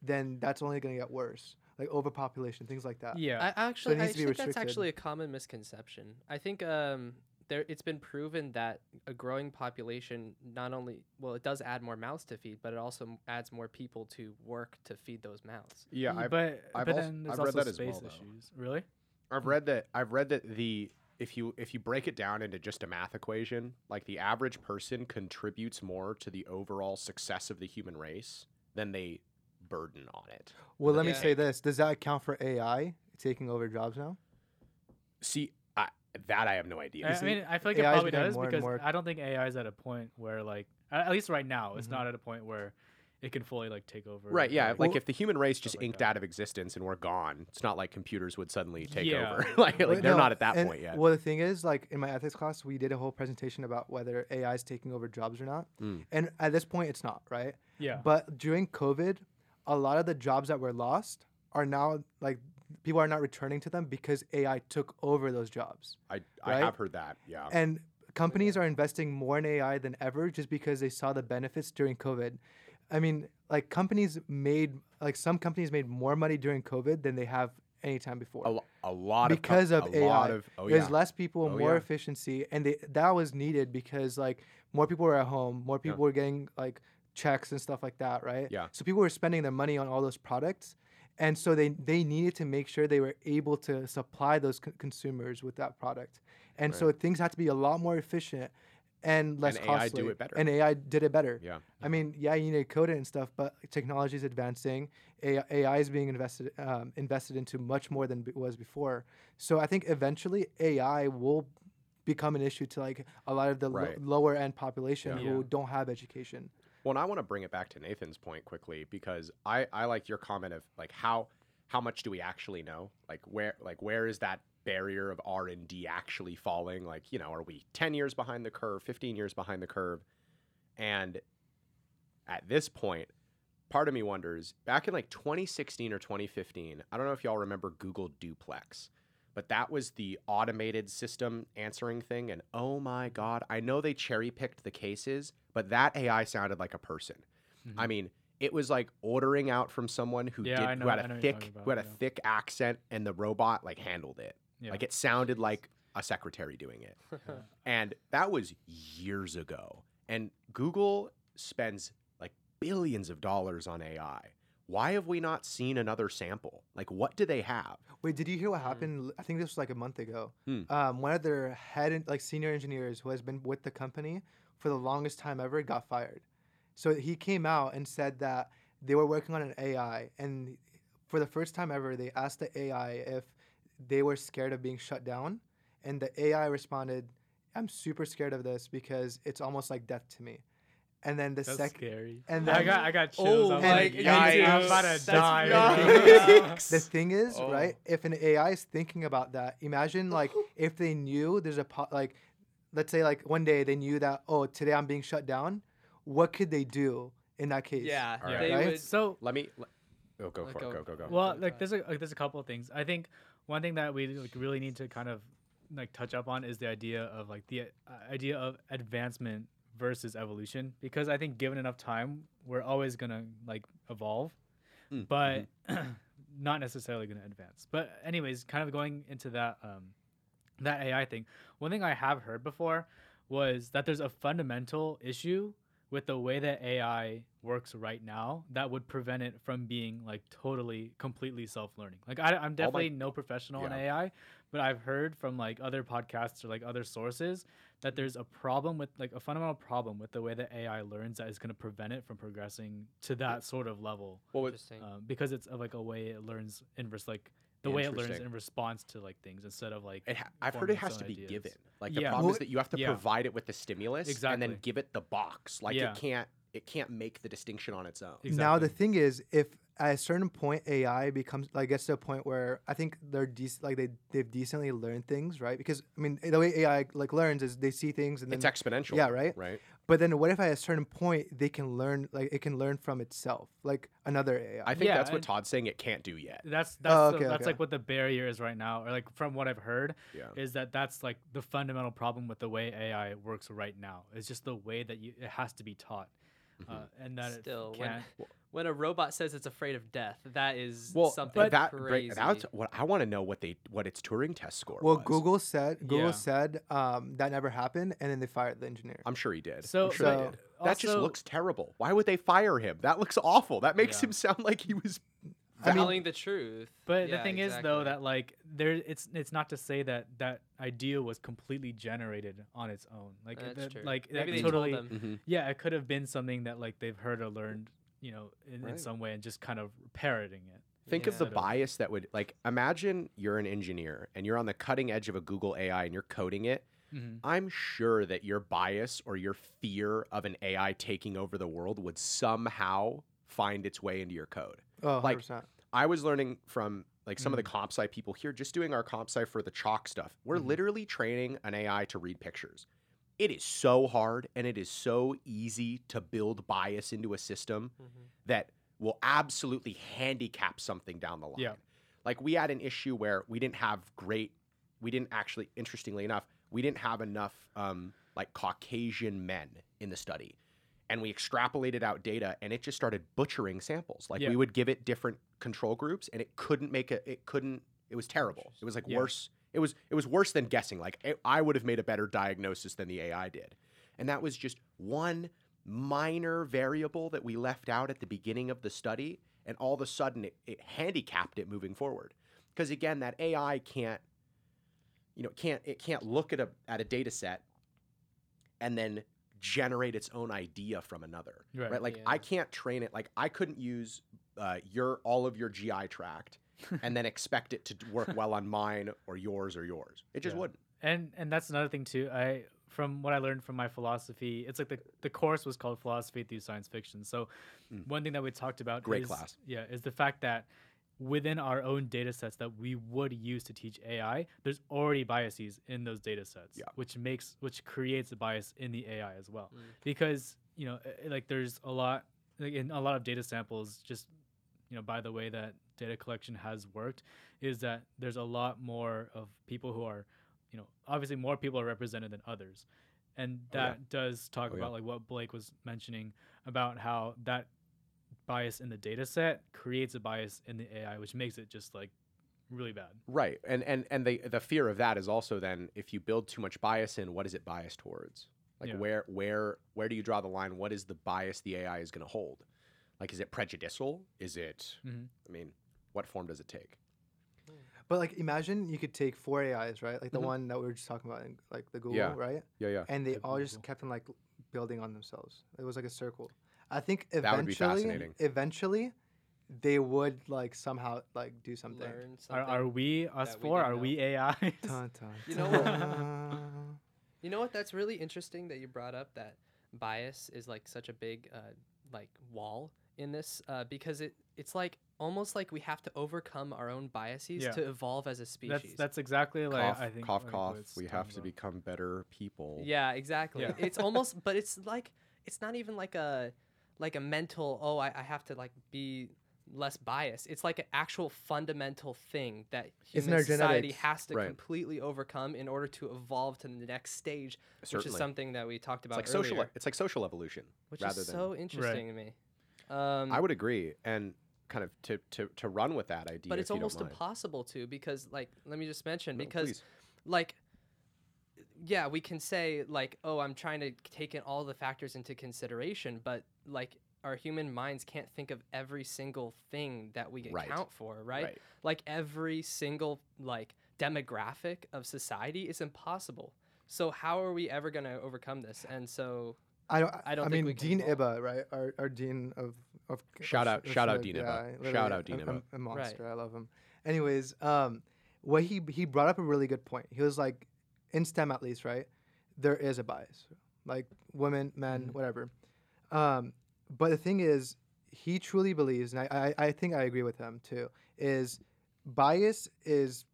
Then that's only going to get worse. Like overpopulation, things like that. yeah, I actually, needs I to be think that's actually a common misconception. I think um, there it's been proven that a growing population not only well it does add more mouths to feed, but it also adds more people to work to feed those mouths. Yeah, mm, I've, but I've but als- then there's I've read also that as space well, though. issues. Really? I've read that I've read that the if you if you break it down into just a math equation, like the average person contributes more to the overall success of the human race than they burden on it. Well, let me say this: Does that account for AI taking over jobs now? See, I, that I have no idea. I, I mean, I feel like AI it is probably does because more- I don't think AI is at a point where like at at least right now it's Mhm. not at a point where it can fully like take over. Right, yeah. like- Like Well- if the human race just like inked that. out of existence and we're gone, it's not like computers would suddenly take Yeah. over. like, like But they're no, not at that and- point yet. Well, the thing is, like in my ethics class, we did a whole presentation about whether AI is taking over jobs or not. Mm. And at this point, it's not, right? yeah. But during COVID, a lot of the jobs that were lost are now like people are not returning to them because AI took over those jobs. I, I right? have heard that. Yeah. And companies are investing more in AI than ever just because they saw the benefits during COVID. I mean, like companies made like some companies made more money during COVID than they have any time before. a, a lot of because com- of a lot AI. of oh There's yeah. less people, Oh, more yeah. efficiency, and they, that was needed because like more people were at home, more Yeah. people were getting like checks and stuff like that, right? Yeah. So people were spending their money on all those products, and so they they needed to make sure they were able to supply those con- consumers with that product, and so things had to be a lot more efficient and less costly. And AI do it better. And AI did it better. yeah. I mean, yeah, you need to code it and stuff, but technology is advancing. AI, AI is being invested um, invested into much more than it was before. So I think eventually AI will become an issue to like a lot of the lo- lower end population Yeah. who Yeah. don't have education. Well, and I want to bring it back to Nathan's point quickly because I, I like your comment of like how how much do we actually know? Like where like where is that barrier of R and D actually falling? Like you know, are we ten years behind the curve, fifteen years behind the curve? And at this point, part of me wonders back in like 2016 or 2015. I don't know if y'all remember Google Duplex. But that was the automated system answering thing. And oh my God, I know they cherry picked the cases, but that AI sounded like a person. I mm-hmm. mean, it was like ordering out from someone who Yeah, did know- who had I a know what you're talking thick about, who had a yeah. thick accent and the robot like handled it. Yeah. Like it sounded like a secretary doing it. and that was years ago. And Google spends like billions of dollars on AI. Why have we not seen another sample? Like what do they have? Wait, did you hear what Mm. happened? l- I think this was like a month ago. Hmm. Um, one of their head like senior engineers who has been with the company for the longest time ever got fired. So he came out and said that they were working on an AI, and for the first time ever, they asked the AI if they were scared of being shut down, and the AI responded, "I'm super scared of this because it's almost like death to me." And then the second. scary. and I got I got chills. Oh I'm like, God. I'm about to die. The thing is, Oh. right? If an AI is thinking about that, imagine like if they knew there's a po- like, let's say like one day they knew that oh today I'm being shut down, what could they do in that case? Yeah, All they right. would. So Let me let, oh go Let for go. it. Go go go. well, Go like ahead. there's a like, there's a couple of things. I think one thing that we like really need to kind of like touch up on is the idea of like the uh, idea of advancement versus evolution because I think given enough time, we're always gonna like evolve, Mm, but not necessarily gonna advance. But anyways, kind of going into that um, that AI thing. One thing I have heard before was that there's a fundamental issue with the way that AI works right now that would prevent it from being like totally, completely self-learning. Like I, I'm definitely no professional in AI, but I've heard from like other podcasts or like other sources that there's a problem with like a fundamental problem with the way that AI learns that is going to prevent it from progressing to that sort of level well, with, Interesting. um, because it's of like a way it learns in res- like the way it learns in response to like things instead of like it ha- I've heard it has to be ideas. given. Like the Yeah. problem Well, is that you have to yeah. provide it with the stimulus and then give it the box. Like Yeah. it can't it can't make the distinction on its own. Now the thing is, if at a certain point AI becomes like gets to a point where I think they're dec- like they they've decently learned things, right? Because I mean the way AI like learns is they see things and then It's exponential. Yeah, right? Right. But then what if at a certain point they can learn like it can learn from itself, like another AI? I think Yeah, that's what Todd's saying. It can't do yet. That's that's Oh, the- that's okay. like what the barrier is right now, or like from what I've heard, Yeah. is that that's like the fundamental problem with the way AI works right now. It's just the way that you it has to be taught, uh, and that Still, it when- can't. when a robot says it's afraid of death, that is Well, something but that, crazy. That's what I want to know what they what its Turing test score Well, was. Google said Google Yeah. said um, that never happened, and then they fired the engineer. I'm sure he did. So- I'm sure they So- did. That just looks terrible. Why would they fire him? That looks awful. That makes Yeah. him sound like he was. I mean- telling the truth. But Yeah, the thing is though that like there it's it's not to say that that idea was completely generated on its own. Like That's that, true. like Maybe that they totally told them. Mhm. yeah, it could have been something that like they've heard or learned, you know, in, in some way and just kind of parroting it. Think of the Yeah. Instead of- bias that would like imagine you're an engineer and you're on the cutting edge of a Google AI and you're coding it. Mhm. I'm sure that your bias or your fear of an AI taking over the world would somehow find its way into your code. Oh, like, 100%. I was learning from like some of Mm. the comp sci people here, just doing our comp sci for the chalk stuff. We're Mhm. literally training an AI to read pictures. It is so hard and it is so easy to build bias into a system Mhm. that will absolutely handicap something down the line. Yeah. Like we had an issue where we didn't have great, we didn't actually, interestingly enough, we didn't have enough um, like Caucasian men in the study. And we extrapolated out data and it just started butchering samples. Like Yeah. we would give it different control groups and it couldn't make a, it couldn't, it was terrible. It was like Yeah. worse. It was, it was worse than guessing. Like I- I would have made a better diagnosis than the AI did. And that was just one minor variable that we left out at the beginning of the study and all of a sudden it, it handicapped it moving forward because again that ai can't you know it can't it can't look at a at a data set and then generate its own idea from another Right. right, like Yeah. i can't train it like i couldn't use uh, your all of your gi tract and then expect it to work well on mine or yours or yours it just Yeah. wouldn't And and that's another thing too. I from what I learned from my philosophy, it's like the the course was called philosophy through science fiction. So Mm. one thing that we talked about Great is, class. Yeah, is the fact that within our own data sets that we would use to teach AI, there's already biases in those data sets, Yeah. which makes which creates a bias in the AI as well. Mm. Because, you know, uh, like there's a lot like in a lot of data samples just you know, by the way that data collection has worked is that there's a lot more of people who are, you know, obviously more people are represented than others. And Oh, yeah. that does talk Oh, yeah. about like what Blake was mentioning about how that bias in the data set creates a bias in the AI, which makes it just like really bad. Right, and and and the the fear of that is also then if you build too much bias in, what is it biased towards? Like Yeah. where where where do you draw the line? What is the bias the AI is going to hold? Like is it prejudicial? Is it? Mhm. I mean, what form does it take? But like, imagine you could take four AIs, right? Like the Mhm. one that we were just talking about, in, like the Google, Yeah. right? Yeah, yeah. And they The all just kept on like building on themselves. It was like a circle. I think That would be eventually, eventually, they would like somehow like do something. Learn Are, something. are we us that we four? Are know. we AI? Dun, dun, You know dun. You know what? That's really interesting that you brought up that bias is like such a big uh, like wall in this uh, because it it's like almost like we have to overcome our own biases Yeah. to evolve as a species. that's that's exactly like cough, I think cough, like cough. We talking have to about. become better people. yeah, exactly. Yeah. It's almost, but it's like it's not even like a like a mental. Oh, I, I have to like be less biased. It's like an actual fundamental thing that human society genetics. has to Right. completely overcome in order to evolve to the next stage, which is something that we talked it's about like social. It's like social evolution. which rather is than so interesting to me. Um, I would agree, and kind of to to to run with that idea. but it's almost impossible to because like let me just mention No, because please. like yeah we can say like oh i'm trying to take in all the factors into consideration but like our human minds can't think of every single thing that we Right. account for right? right. like every single like demographic of society is impossible so how are we ever going to overcome this and so I don't. I don't I think mean, we Dean evolve. Iba, right? Our, our dean of of of Shout sh- out- of shout out Shug, Dean Iba. Shout out Dean a, Iba. A, a monster. I love him. Anyways, um, what he he brought up a really good point. He was like, in STEM at least, right? There is a bias, like women, men, Mhm. whatever. Um, but the thing is, he truly believes, and I, I I think I agree with him too. Is bias is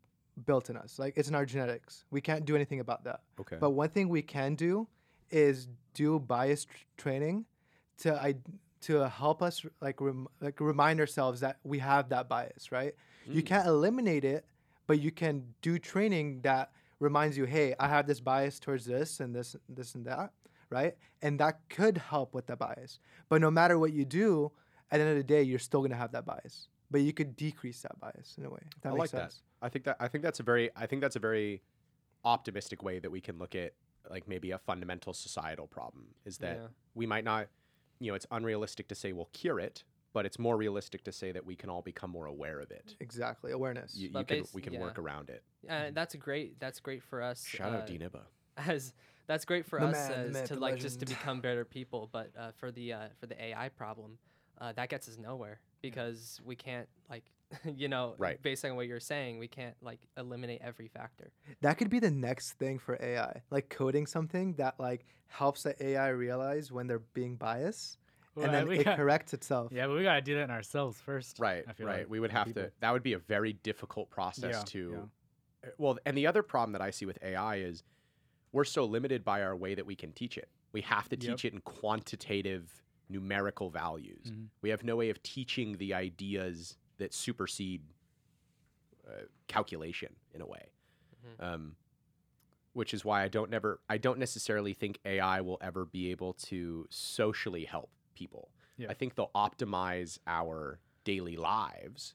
built in us, like it's in our genetics. We can't do anything about that. Okay. But one thing we can do is do bias tr- training to I to help us like rem- like remind ourselves that we have that bias, right? You Mm. can't eliminate it, but you can do training that reminds you, hey, I have this bias towards this and this this and that, right? And that could help with the bias. But no matter what you do, at the end of the day, you're still gonna have that bias, but you could decrease that bias in a way. If that I makes like that. sense. I think that I think that's a very I think that's a very optimistic way that we can look at like maybe a fundamental societal problem is that Yeah. we might not you know it's unrealistic to say we'll cure it but it's more realistic to say that we can all become more aware of it Exactly, awareness. you, you can we can yeah. work around it Uh, that's great. That's great for us. shout out uh, Dean Iba as that's great for The us man, as myth, to the like just to become better people but uh, for the uh, for the ai problem uh, that gets us nowhere because we can't like you know Right. based on what you're saying we can't like eliminate every factor That could be the next thing for AI, like coding something that like helps the AI realize when they're being biased, Well, and then it got- corrects itself. Yeah, but we gotta do that in ourselves first. right I feel right like, we would have people. to that would be a very difficult process Yeah, to yeah. uh, well and the other problem that i see with ai is we're so limited by our way that we can teach it we have to Yep. teach it in quantitative numerical values Mhm. we have no way of teaching the ideas that supersede uh, calculation in a way Mhm. um, which is why i don't never i don't necessarily think ai will ever be able to socially help people Yeah. i think they'll optimize our daily lives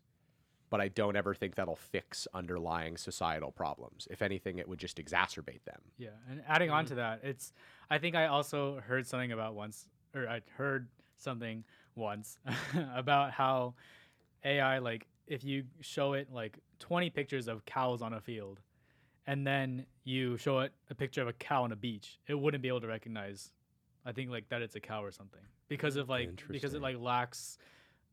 but i don't ever think that'll fix underlying societal problems if anything it would just exacerbate them Yeah, and adding on Mhm. to that, it's I think I also heard something about once, or I heard something once about how AI like if you show it like 20 pictures of cows on a field, and then you show it a picture of a cow on a beach, it wouldn't be able to recognize. I think like that it's a cow or something because of like because it like lacks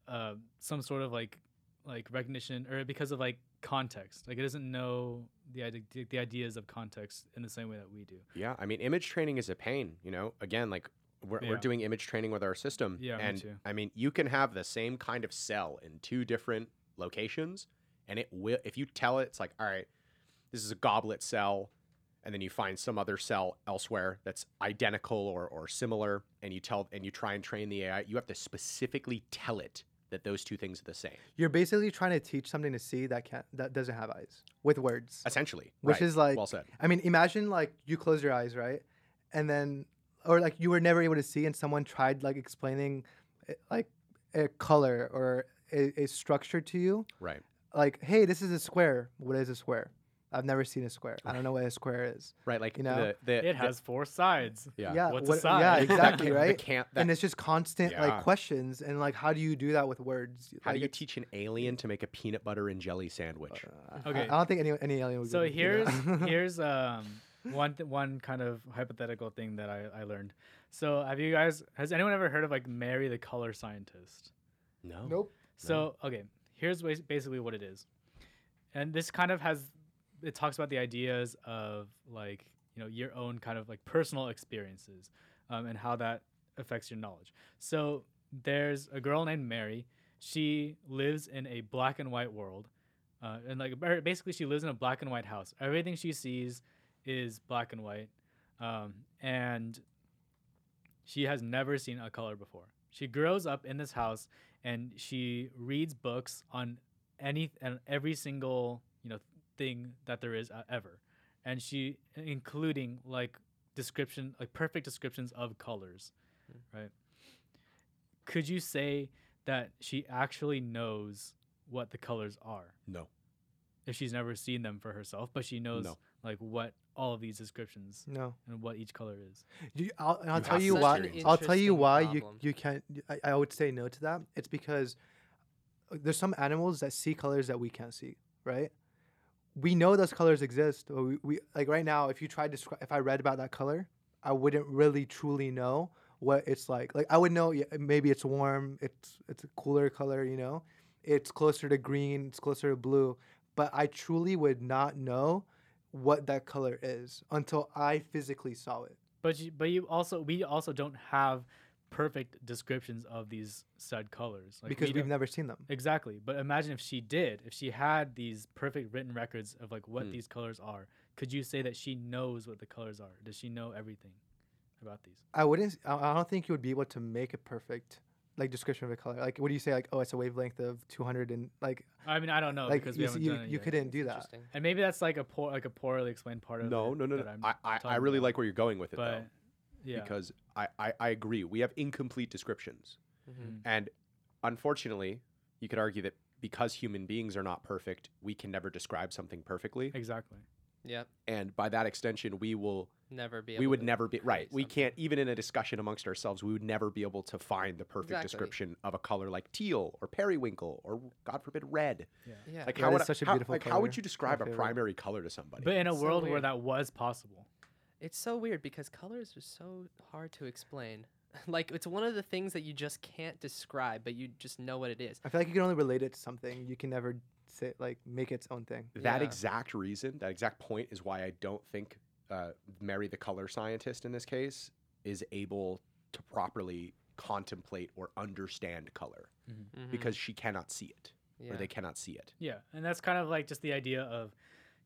uh, some sort of like like recognition or because of like context. Like it doesn't know the idea, the ideas of context in the same way that we do. yeah i mean image training is a pain you know again like we're, we're doing image training with our system Yeah, me and too. i mean you can have the same kind of cell in two different locations and it will if you tell it it's like all right this is a goblet cell and then you find some other cell elsewhere that's identical or, or similar and you tell and you try and train the ai you have to specifically tell it that those two things are the same You're basically trying to teach something to see that can't that doesn't have eyes with words. essentially Which right. is like well said I mean, imagine like you close your eyes, right? And then or like you were never able to see and someone tried like explaining eh, like a color or a, a structure to you. right Like, hey, this is a square. What is a square? I've never seen a square. I don't know what a square is. right like You know, the, the, It has four sides. the, Yeah, What's a side? yeah, exactly, right? can't that, and it's just constant Yeah. like questions and like how do you do that with words? how Like, do you teach an alien to make a peanut butter and jelly sandwich uh, Okay. I, don't think any any alien would. So be able to do here's here's um one th- one kind of hypothetical thing that I, I learned. So have you guys has anyone ever heard of like Mary the color scientist? no nope. So okay, here's bas- basically what it is, and this kind of has it talks about the ideas of like you know your own kind of like personal experiences, um, and how that affects your knowledge. So there's a girl named Mary. She lives in a black and white world, uh, and like basically she lives in a black and white house. Everything she sees is black and white, um, and she has never seen a color before. She grows up in this house and she reads books on any and every single you know thing that there is uh, ever, and she including like description like perfect descriptions of colors, right? Could you say that she actually knows what the colors are no if she's never seen them for herself, but she knows No. like what all of these descriptions No. and what each color is? You, I'll, and I'll You tell have you to why. I'll tell you Interesting why you problem. you can't. I, I would say no to that. It's because uh, there's some animals that see colors that we can't see. Right? We know those colors exist. But we, we like right now. If you tried to describe, if I read about that color, I wouldn't really truly know what it's like. Like I would know. Yeah, maybe it's warm. It's it's a cooler color. You know, it's closer to green. It's closer to blue. But I truly would not know what that color is until I physically saw it. But you, but you also we also don't have perfect descriptions of these said colors like because we we've never seen them. exactly. But imagine if she did, if she had these perfect written records of like what Hmm. these colors are. Could you say that she knows what the colors are? Does she know everything about these? I wouldn't. I I don't think you would be able to make a perfect like description of a color. Like, what do you say? Like, oh, it's a wavelength of 200 and like, I mean, I don't know like because we you, haven't you, done it you yet. couldn't do that. And maybe that's like a poor, like a poorly explained part of no it no no that no I'm I, I, I really about. like where you're going with it But though yeah, because I, I, I agree we have incomplete descriptions Mhm. and unfortunately, you could argue that because human beings are not perfect, we can never describe something perfectly, Exactly. Yep. and by that extension, we will Never be. Able we would to never be right. create We something. can't even in a discussion amongst ourselves. We would never be able to find the perfect Exactly. description of a color like teal or periwinkle or God forbid red. Yeah. Like Red how is would I- such a how- beautiful like how would you describe a primary color to somebody? But in a So world where that was possible, It's so weird because colors are so hard to explain. like it's one of the things that you just can't describe, but you just know what it is. I feel like you can only relate it to something. You can never say like make its own thing. that Yeah. exact reason, that exact point is why I don't think uh, Mary, the color scientist in this case, is able to properly contemplate or understand color Mhm. because she cannot see it yeah. or they cannot see it. yeah, and that's kind of like just the idea of,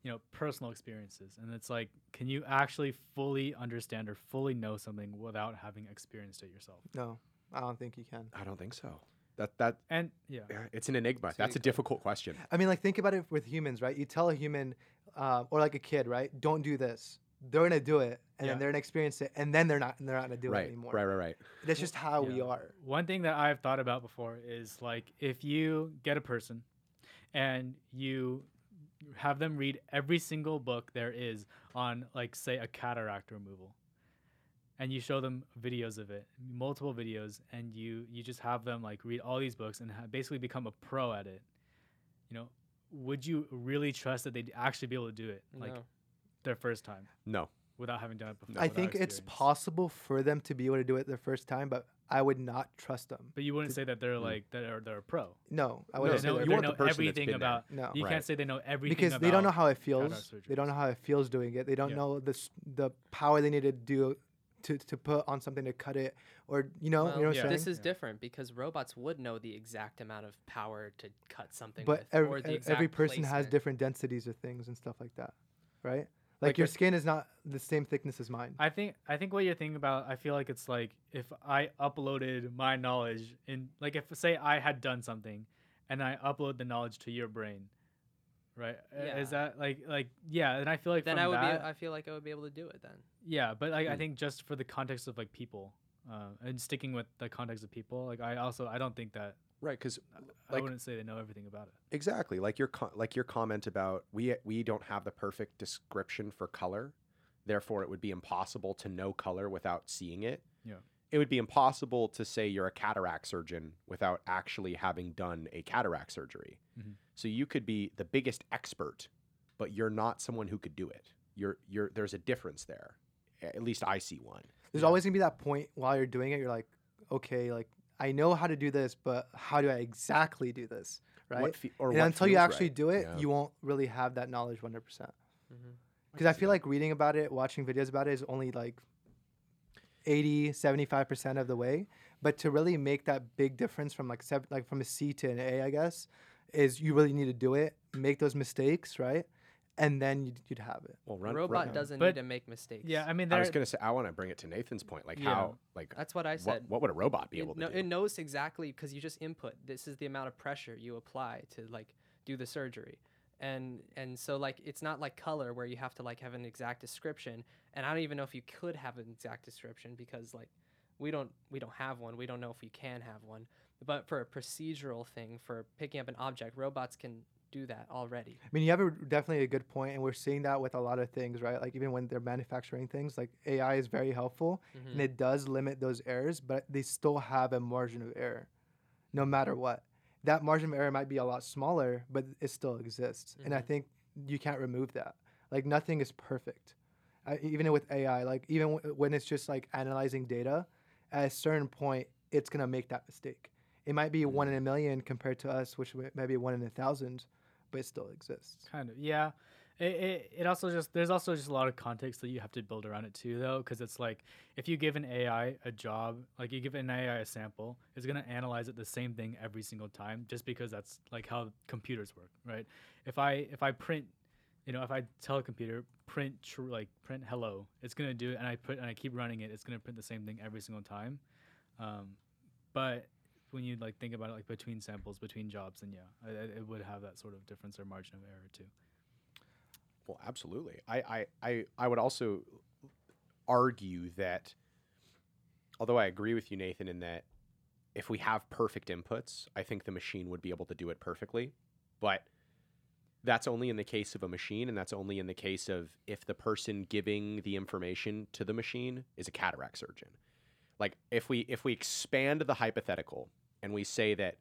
you know, personal experiences, and it's like, can you actually fully understand or fully know something without having experienced it yourself? No, I don't think you can. I don't think so. That that And yeah, yeah, it's an enigma. So That's a difficult question. I mean, like think about it with humans, right? You tell a human, uh, or like a kid, right? Don't do this. They're gonna do it, and Yeah. then they're gonna experience it, and then they're not. They're not gonna do right, it anymore. right, right, right. That's just how we are. One thing that I've thought about before is like if you get a person and you have them read every single book there is on like say a cataract removal and you show them videos of it multiple videos and you you just have them like read all these books and ha- basically become a pro at it you know would you really trust that they'd actually be able to do it like No. Their first time No, without having done it before I without think it's possible for them to be able to do it the first time, but I would not trust them. but you wouldn't to- say that they're Mm. like they're, they're a pro No, I wouldn't they say know, they're you they want the know person that's everything been there. about no. You Right. can't say they know everything because they don't know how it feels. They don't know how it feels doing it. They don't Yeah. know the the power they need to do to, to put on something to cut it, or you know, Well, you know what yeah. I'm this is Yeah. different because robots would know the exact amount of power to cut something but with, ev- or the exact every person has different densities of things and stuff like that, right? Like, Like your skin is not the same thickness as mine. I think I think what you're thinking about. I feel like it's like if I uploaded my knowledge in, like if say I had done something, and I upload the knowledge to your brain, right? Yeah. Is that like like yeah? And I feel like Then from I would that, be. I feel like I would be able to do it then. yeah, but like I Mm. think just for the context of like people, uh, and sticking with the context of people, like I also I don't think that right. Because I wouldn't say they know everything about it. Exactly, like your co- like your comment about we we don't have the perfect description for color, therefore it would be impossible to know color without seeing it. Yeah. It would be impossible to say you're a cataract surgeon without actually having done a cataract surgery. Mhm. So you could be the biggest expert, but you're not someone who could do it. You're you're there's a difference there. At least I see one. There's Yeah. always gonna be that point while you're doing it. You're like, okay, like I know how to do this, but how do I exactly do this, right? What fe- or and what until you actually right. do it, Yeah. you won't really have that knowledge 100. percent Mm-hmm. Because I feel like reading about it, watching videos about it is only like 80, 75% of the way. But to really make that big difference from like sev- like from a C to an A, I guess, is you really need to do it, make those mistakes, right? And then you'd, you'd have it. well, A run, robot run- doesn't But- need to make mistakes. Yeah, I mean, I was gonna say I want to bring it to Nathan's point, like Yeah. how like that's what I what, said. what would a robot be it, able to kno- do? it knows exactly because you just input. This is the amount of pressure you apply to like do the surgery, and and so like it's not like color where you have to like have an exact description. And I don't even know if you could have an exact description because like we don't we don't have one. We don't know if we can have one. But for a procedural thing, for picking up an object, robots can do that already. I mean, you have a, definitely a good point, and we're seeing that with a lot of things, right? Like even when they're manufacturing things, like AI is very helpful, Mhm. and it does limit those errors, but they still have a margin of error, no matter what. That margin of error might be a lot smaller, but it still exists, and I Mhm. think you can't remove that. Like nothing is perfect, uh, even with AI. Like even w- when it's just like analyzing data, at a certain point, it's gonna make that mistake. It might be one in a million compared to us, which might be one in a thousand, but it still exists. Kind of, yeah. It, it, it also just there's also just a lot of context that you have to build around it too, though, because it's like if you give an AI a job, like you give an AI a sample, it's gonna analyze it the same thing every single time, just because that's like how computers work, right? If I if I print, you know, if I tell a computer print true like print hello, it's gonna do it, and I put and I keep running it, it's gonna print the same thing every single time. Um, but when you like think about it, like between samples, between jobs, then yeah, it, it would have that sort of difference or margin of error too. Well, absolutely. I, I, I, I would also argue that, although I agree with you, Nathan, in that if we have perfect inputs, I think the machine would be able to do it perfectly. But that's only in the case of a machine, and that's only in the case of if the person giving the information to the machine is a cataract surgeon. Like if we if we expand the hypothetical and we say that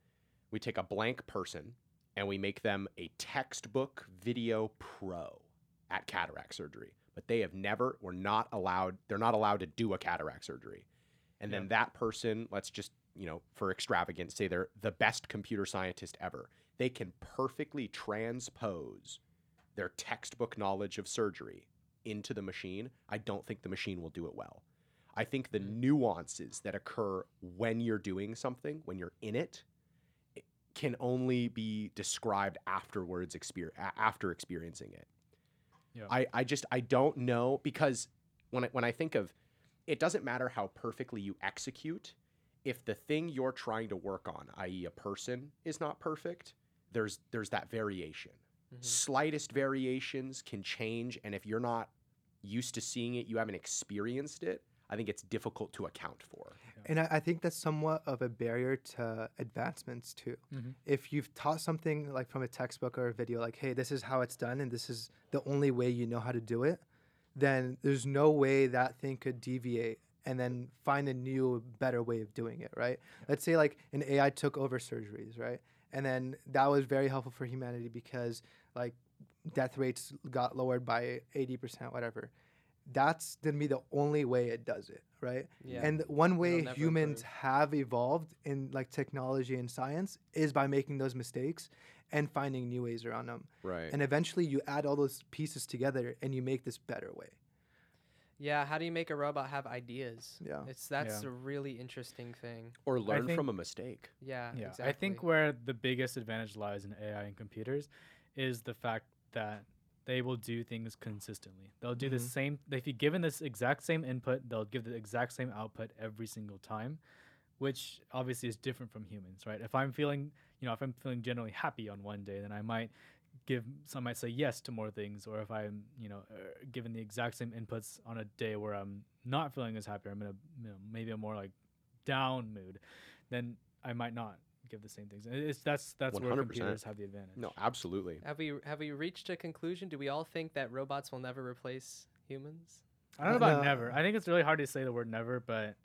we take a blank person and we make them a textbook video pro at cataract surgery, but they have never were not allowed they're not allowed to do a cataract surgery. And then that person, let's just, you know, for extravagance, say they're the best computer scientist ever. They can perfectly transpose their textbook knowledge of surgery into the machine. I don't think the machine will do it well. I think the nuances that occur when you're doing something, when you're in it, it can only be described afterwards, exper- after experiencing it. Yeah. I, I just I don't know because when I, when I think of it doesn't matter how perfectly you execute if the thing you're trying to work on, i.e. a person is not perfect, there's there's that variation. Mhm. Slightest variations can change and if you're not used to seeing it, you haven't experienced it, I think it's difficult to account for. And I, I think that's somewhat of a barrier to advancements too. Mhm. If you've taught something like from a textbook or a video, like, hey, this is how it's done and this is the only way you know how to do it, then there's no way that thing could deviate and then find a new, better way of doing it, right? Let's say like an AI took over surgeries, right? And then that was very helpful for humanity because like death rates got lowered by 80%, whatever. That's gonna be the only way it does it, right? Yeah. And one way humans improve. have evolved in like technology and science is by making those mistakes and finding new ways around them. Right. And eventually you add all those pieces together and you make this better way. yeah, how do you make a robot have ideas? Yeah. It's that's Yeah. a really interesting thing. or learn think- from a mistake. Yeah, Yeah, exactly. I think where the biggest advantage lies in AI and computers is the fact that they will do things consistently. They'll do the Mhm. same. If you given this exact same input, they'll give the exact same output every single time, which obviously is different from humans, right? If I'm feeling, you know, if I'm feeling generally happy on one day, then I might give some might say yes to more things or if i'm you know uh, given the exact same inputs on a day where i'm not feeling as happy i'm in a you know, maybe a more like down mood then i might not give the same things And it's that's that's where 100%. computers have the advantage No, absolutely. have we have we reached a conclusion? Do we all think that robots will never replace humans i don't know about No. never i think it's really hard to say the word never but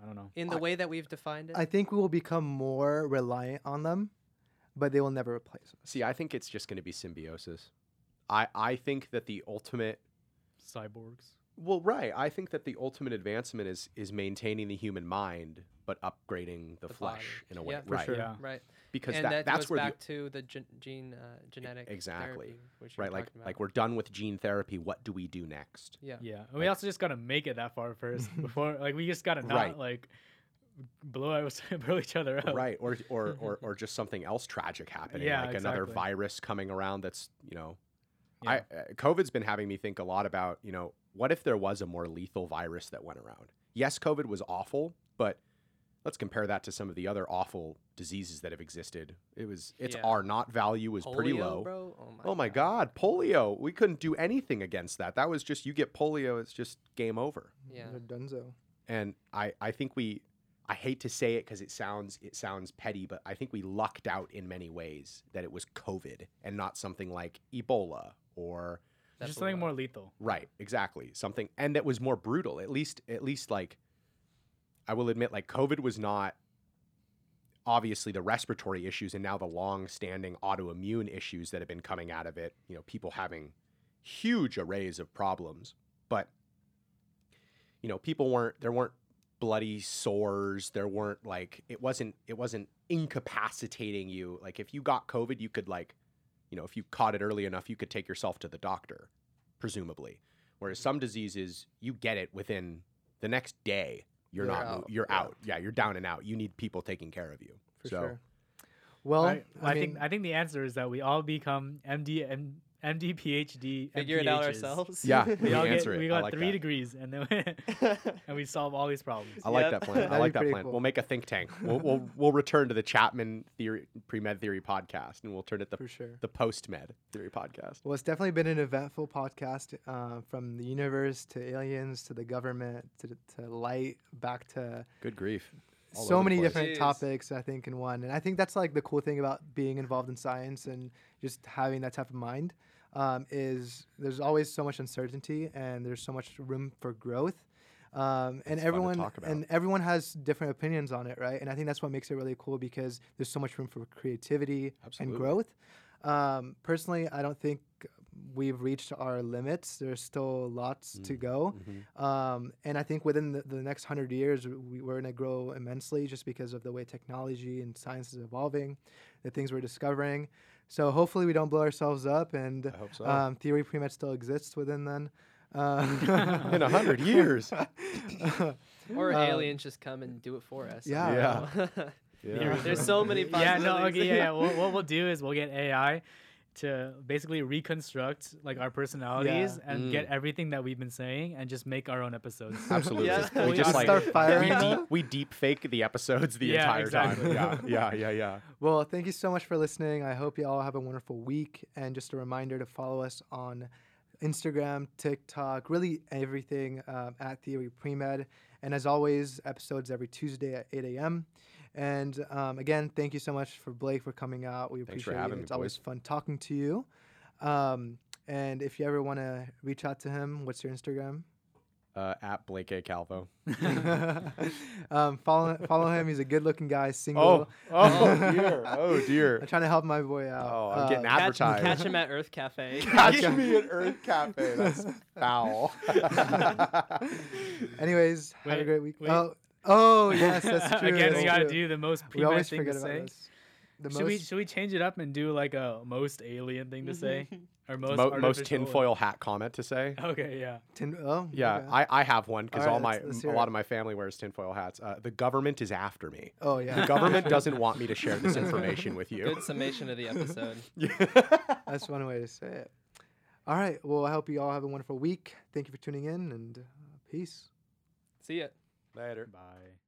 i don't know in the I- way that we've defined it? I think we will become more reliant on them, but they will never replace us. See, I think it's just going to be symbiosis. I I think that the ultimate cyborgs Well, right. I think that the ultimate advancement is is maintaining the human mind, but upgrading the, The flesh body. in a way. Yeah, for right. sure. yeah right. Because and that, that, that's goes where back to the gen- gene uh, genetic exactly. therapy, which you were the right, like talking like we're done with gene therapy. What do we do next? yeah. yeah and we also just gotta make it that far first before like we just gotta not Right. like blow us blow each other up Right, or or, or or just something else tragic happening, Yeah, like another virus coming around. That's you know, Yeah. I uh, COVID's been having me think a lot about you know what if there was a more lethal virus that went around. Yes, COVID was awful, but let's compare that to some of the other awful diseases that have existed. It was its Yeah. R naught value was pretty low. bro. Oh my, Oh my God, polio! We couldn't do anything against that. That was just you get polio, it's just game over. Yeah. They're donezo. And I, I think we, I hate to say it because it sounds, it sounds petty, but I think we lucked out in many ways that it was COVID and not something like Ebola or That just something more lethal right, exactly something, and that was more brutal. At least, at least like, I will admit, like COVID was not. Obviously, the respiratory issues and now the long-standing autoimmune issues that have been coming out of it. You know, people having huge arrays of problems, but you know, people weren't there weren't bloody sores, there weren't like it wasn't it wasn't incapacitating you. Like if you got COVID, you could like, you know, if you caught it early enough, you could take yourself to the doctor, presumably. Whereas some diseases, you get it within the next day. You're, You're not out, you're yeah. out. Yeah, you're down and out. You need people taking care of you. For so sure. Well, I, I, I mean, think I think the answer is that we all become MD, M, MD, PhD, Figure it out ourselves. Yeah, We we all get, answer it. we got like three that. degrees, and then and we solve all these problems. I like Yep. that plan. I like that plan. cool. We'll make a think tank. We'll, we'll we'll return to the Chapman theory pre med theory podcast, and we'll turn it the for sure. the post med theory podcast. Well, it's definitely been an eventful podcast uh, from the universe to aliens to the government to, to light back to Good grief. so many different Jeez. topics I think in one, and I think that's like the cool thing about being involved in science and just having that type of mind. Um, is there's always so much uncertainty and there's so much room for growth. Um, and It's everyone talk about. and everyone has different opinions on it, right? And I think that's what makes it really cool because there's so much room for creativity Absolutely. and growth. Um, personally, I don't think we've reached our limits. There's still lots to Mm. go. Mhm. Um, and I think within the, the next hundred years, we, we're going to grow immensely just because of the way technology and science is evolving, the things we're discovering. So hopefully we don't blow ourselves up, and I hope so. um, theory pre-med still exists within then. Uh, In a hundred years. Or Uh, aliens just come and do it for us. I Yeah. Yeah. There's so many yeah, no, okay, yeah, yeah. What, what we'll do is we'll get AI to basically reconstruct like our personalities and Mm. get everything that we've been saying and just make our own episodes. Absolutely. Yeah. Just- we We just just like start we firing deep, we deep fake the episodes the Yeah, entire exactly. time. Yeah, yeah, yeah, yeah. Well, thank you so much for listening. I hope you all have a wonderful week. And just a reminder to follow us on Instagram, TikTok, really everything um, at Theory Premed. And as always, episodes every Tuesday at 8 a.m. And um, again, thank you so much for Blake for coming out. We Thanks for appreciate having it. me, It's always fun talking to you. Um, and if you ever want to reach out to him, what's your Instagram? Uh, at Blake A. Calvo. um, follow follow him. He's a good-looking guy, single. Oh, oh dear, oh dear. I'm trying to help my boy out. Oh, I'm getting Uh, ad- Catch, Advertise. catch him at Earth Cafe. Catch me at Earth Cafe. That's foul. Anyways, have a great week. wait. Oh, oh yes, that's true. Again, that's we gotta true. do the most We pre always thing to forget about say. this. The Should we most- should we change it up and do like a most alien thing to say or most Mo- most tinfoil hat comment to say. Okay, yeah. tin- oh, Yeah, okay. I, I have one because All all, right, my let's- let's a lot it. of my family wears tinfoil hats. Uh, the government is after me. oh yeah. The government doesn't want me to share this information with you. Good summation of the episode. That's one way to say it. All right. Well, I hope you all have a wonderful week. Thank you for tuning in, and uh, peace. See ya. Later. Bye.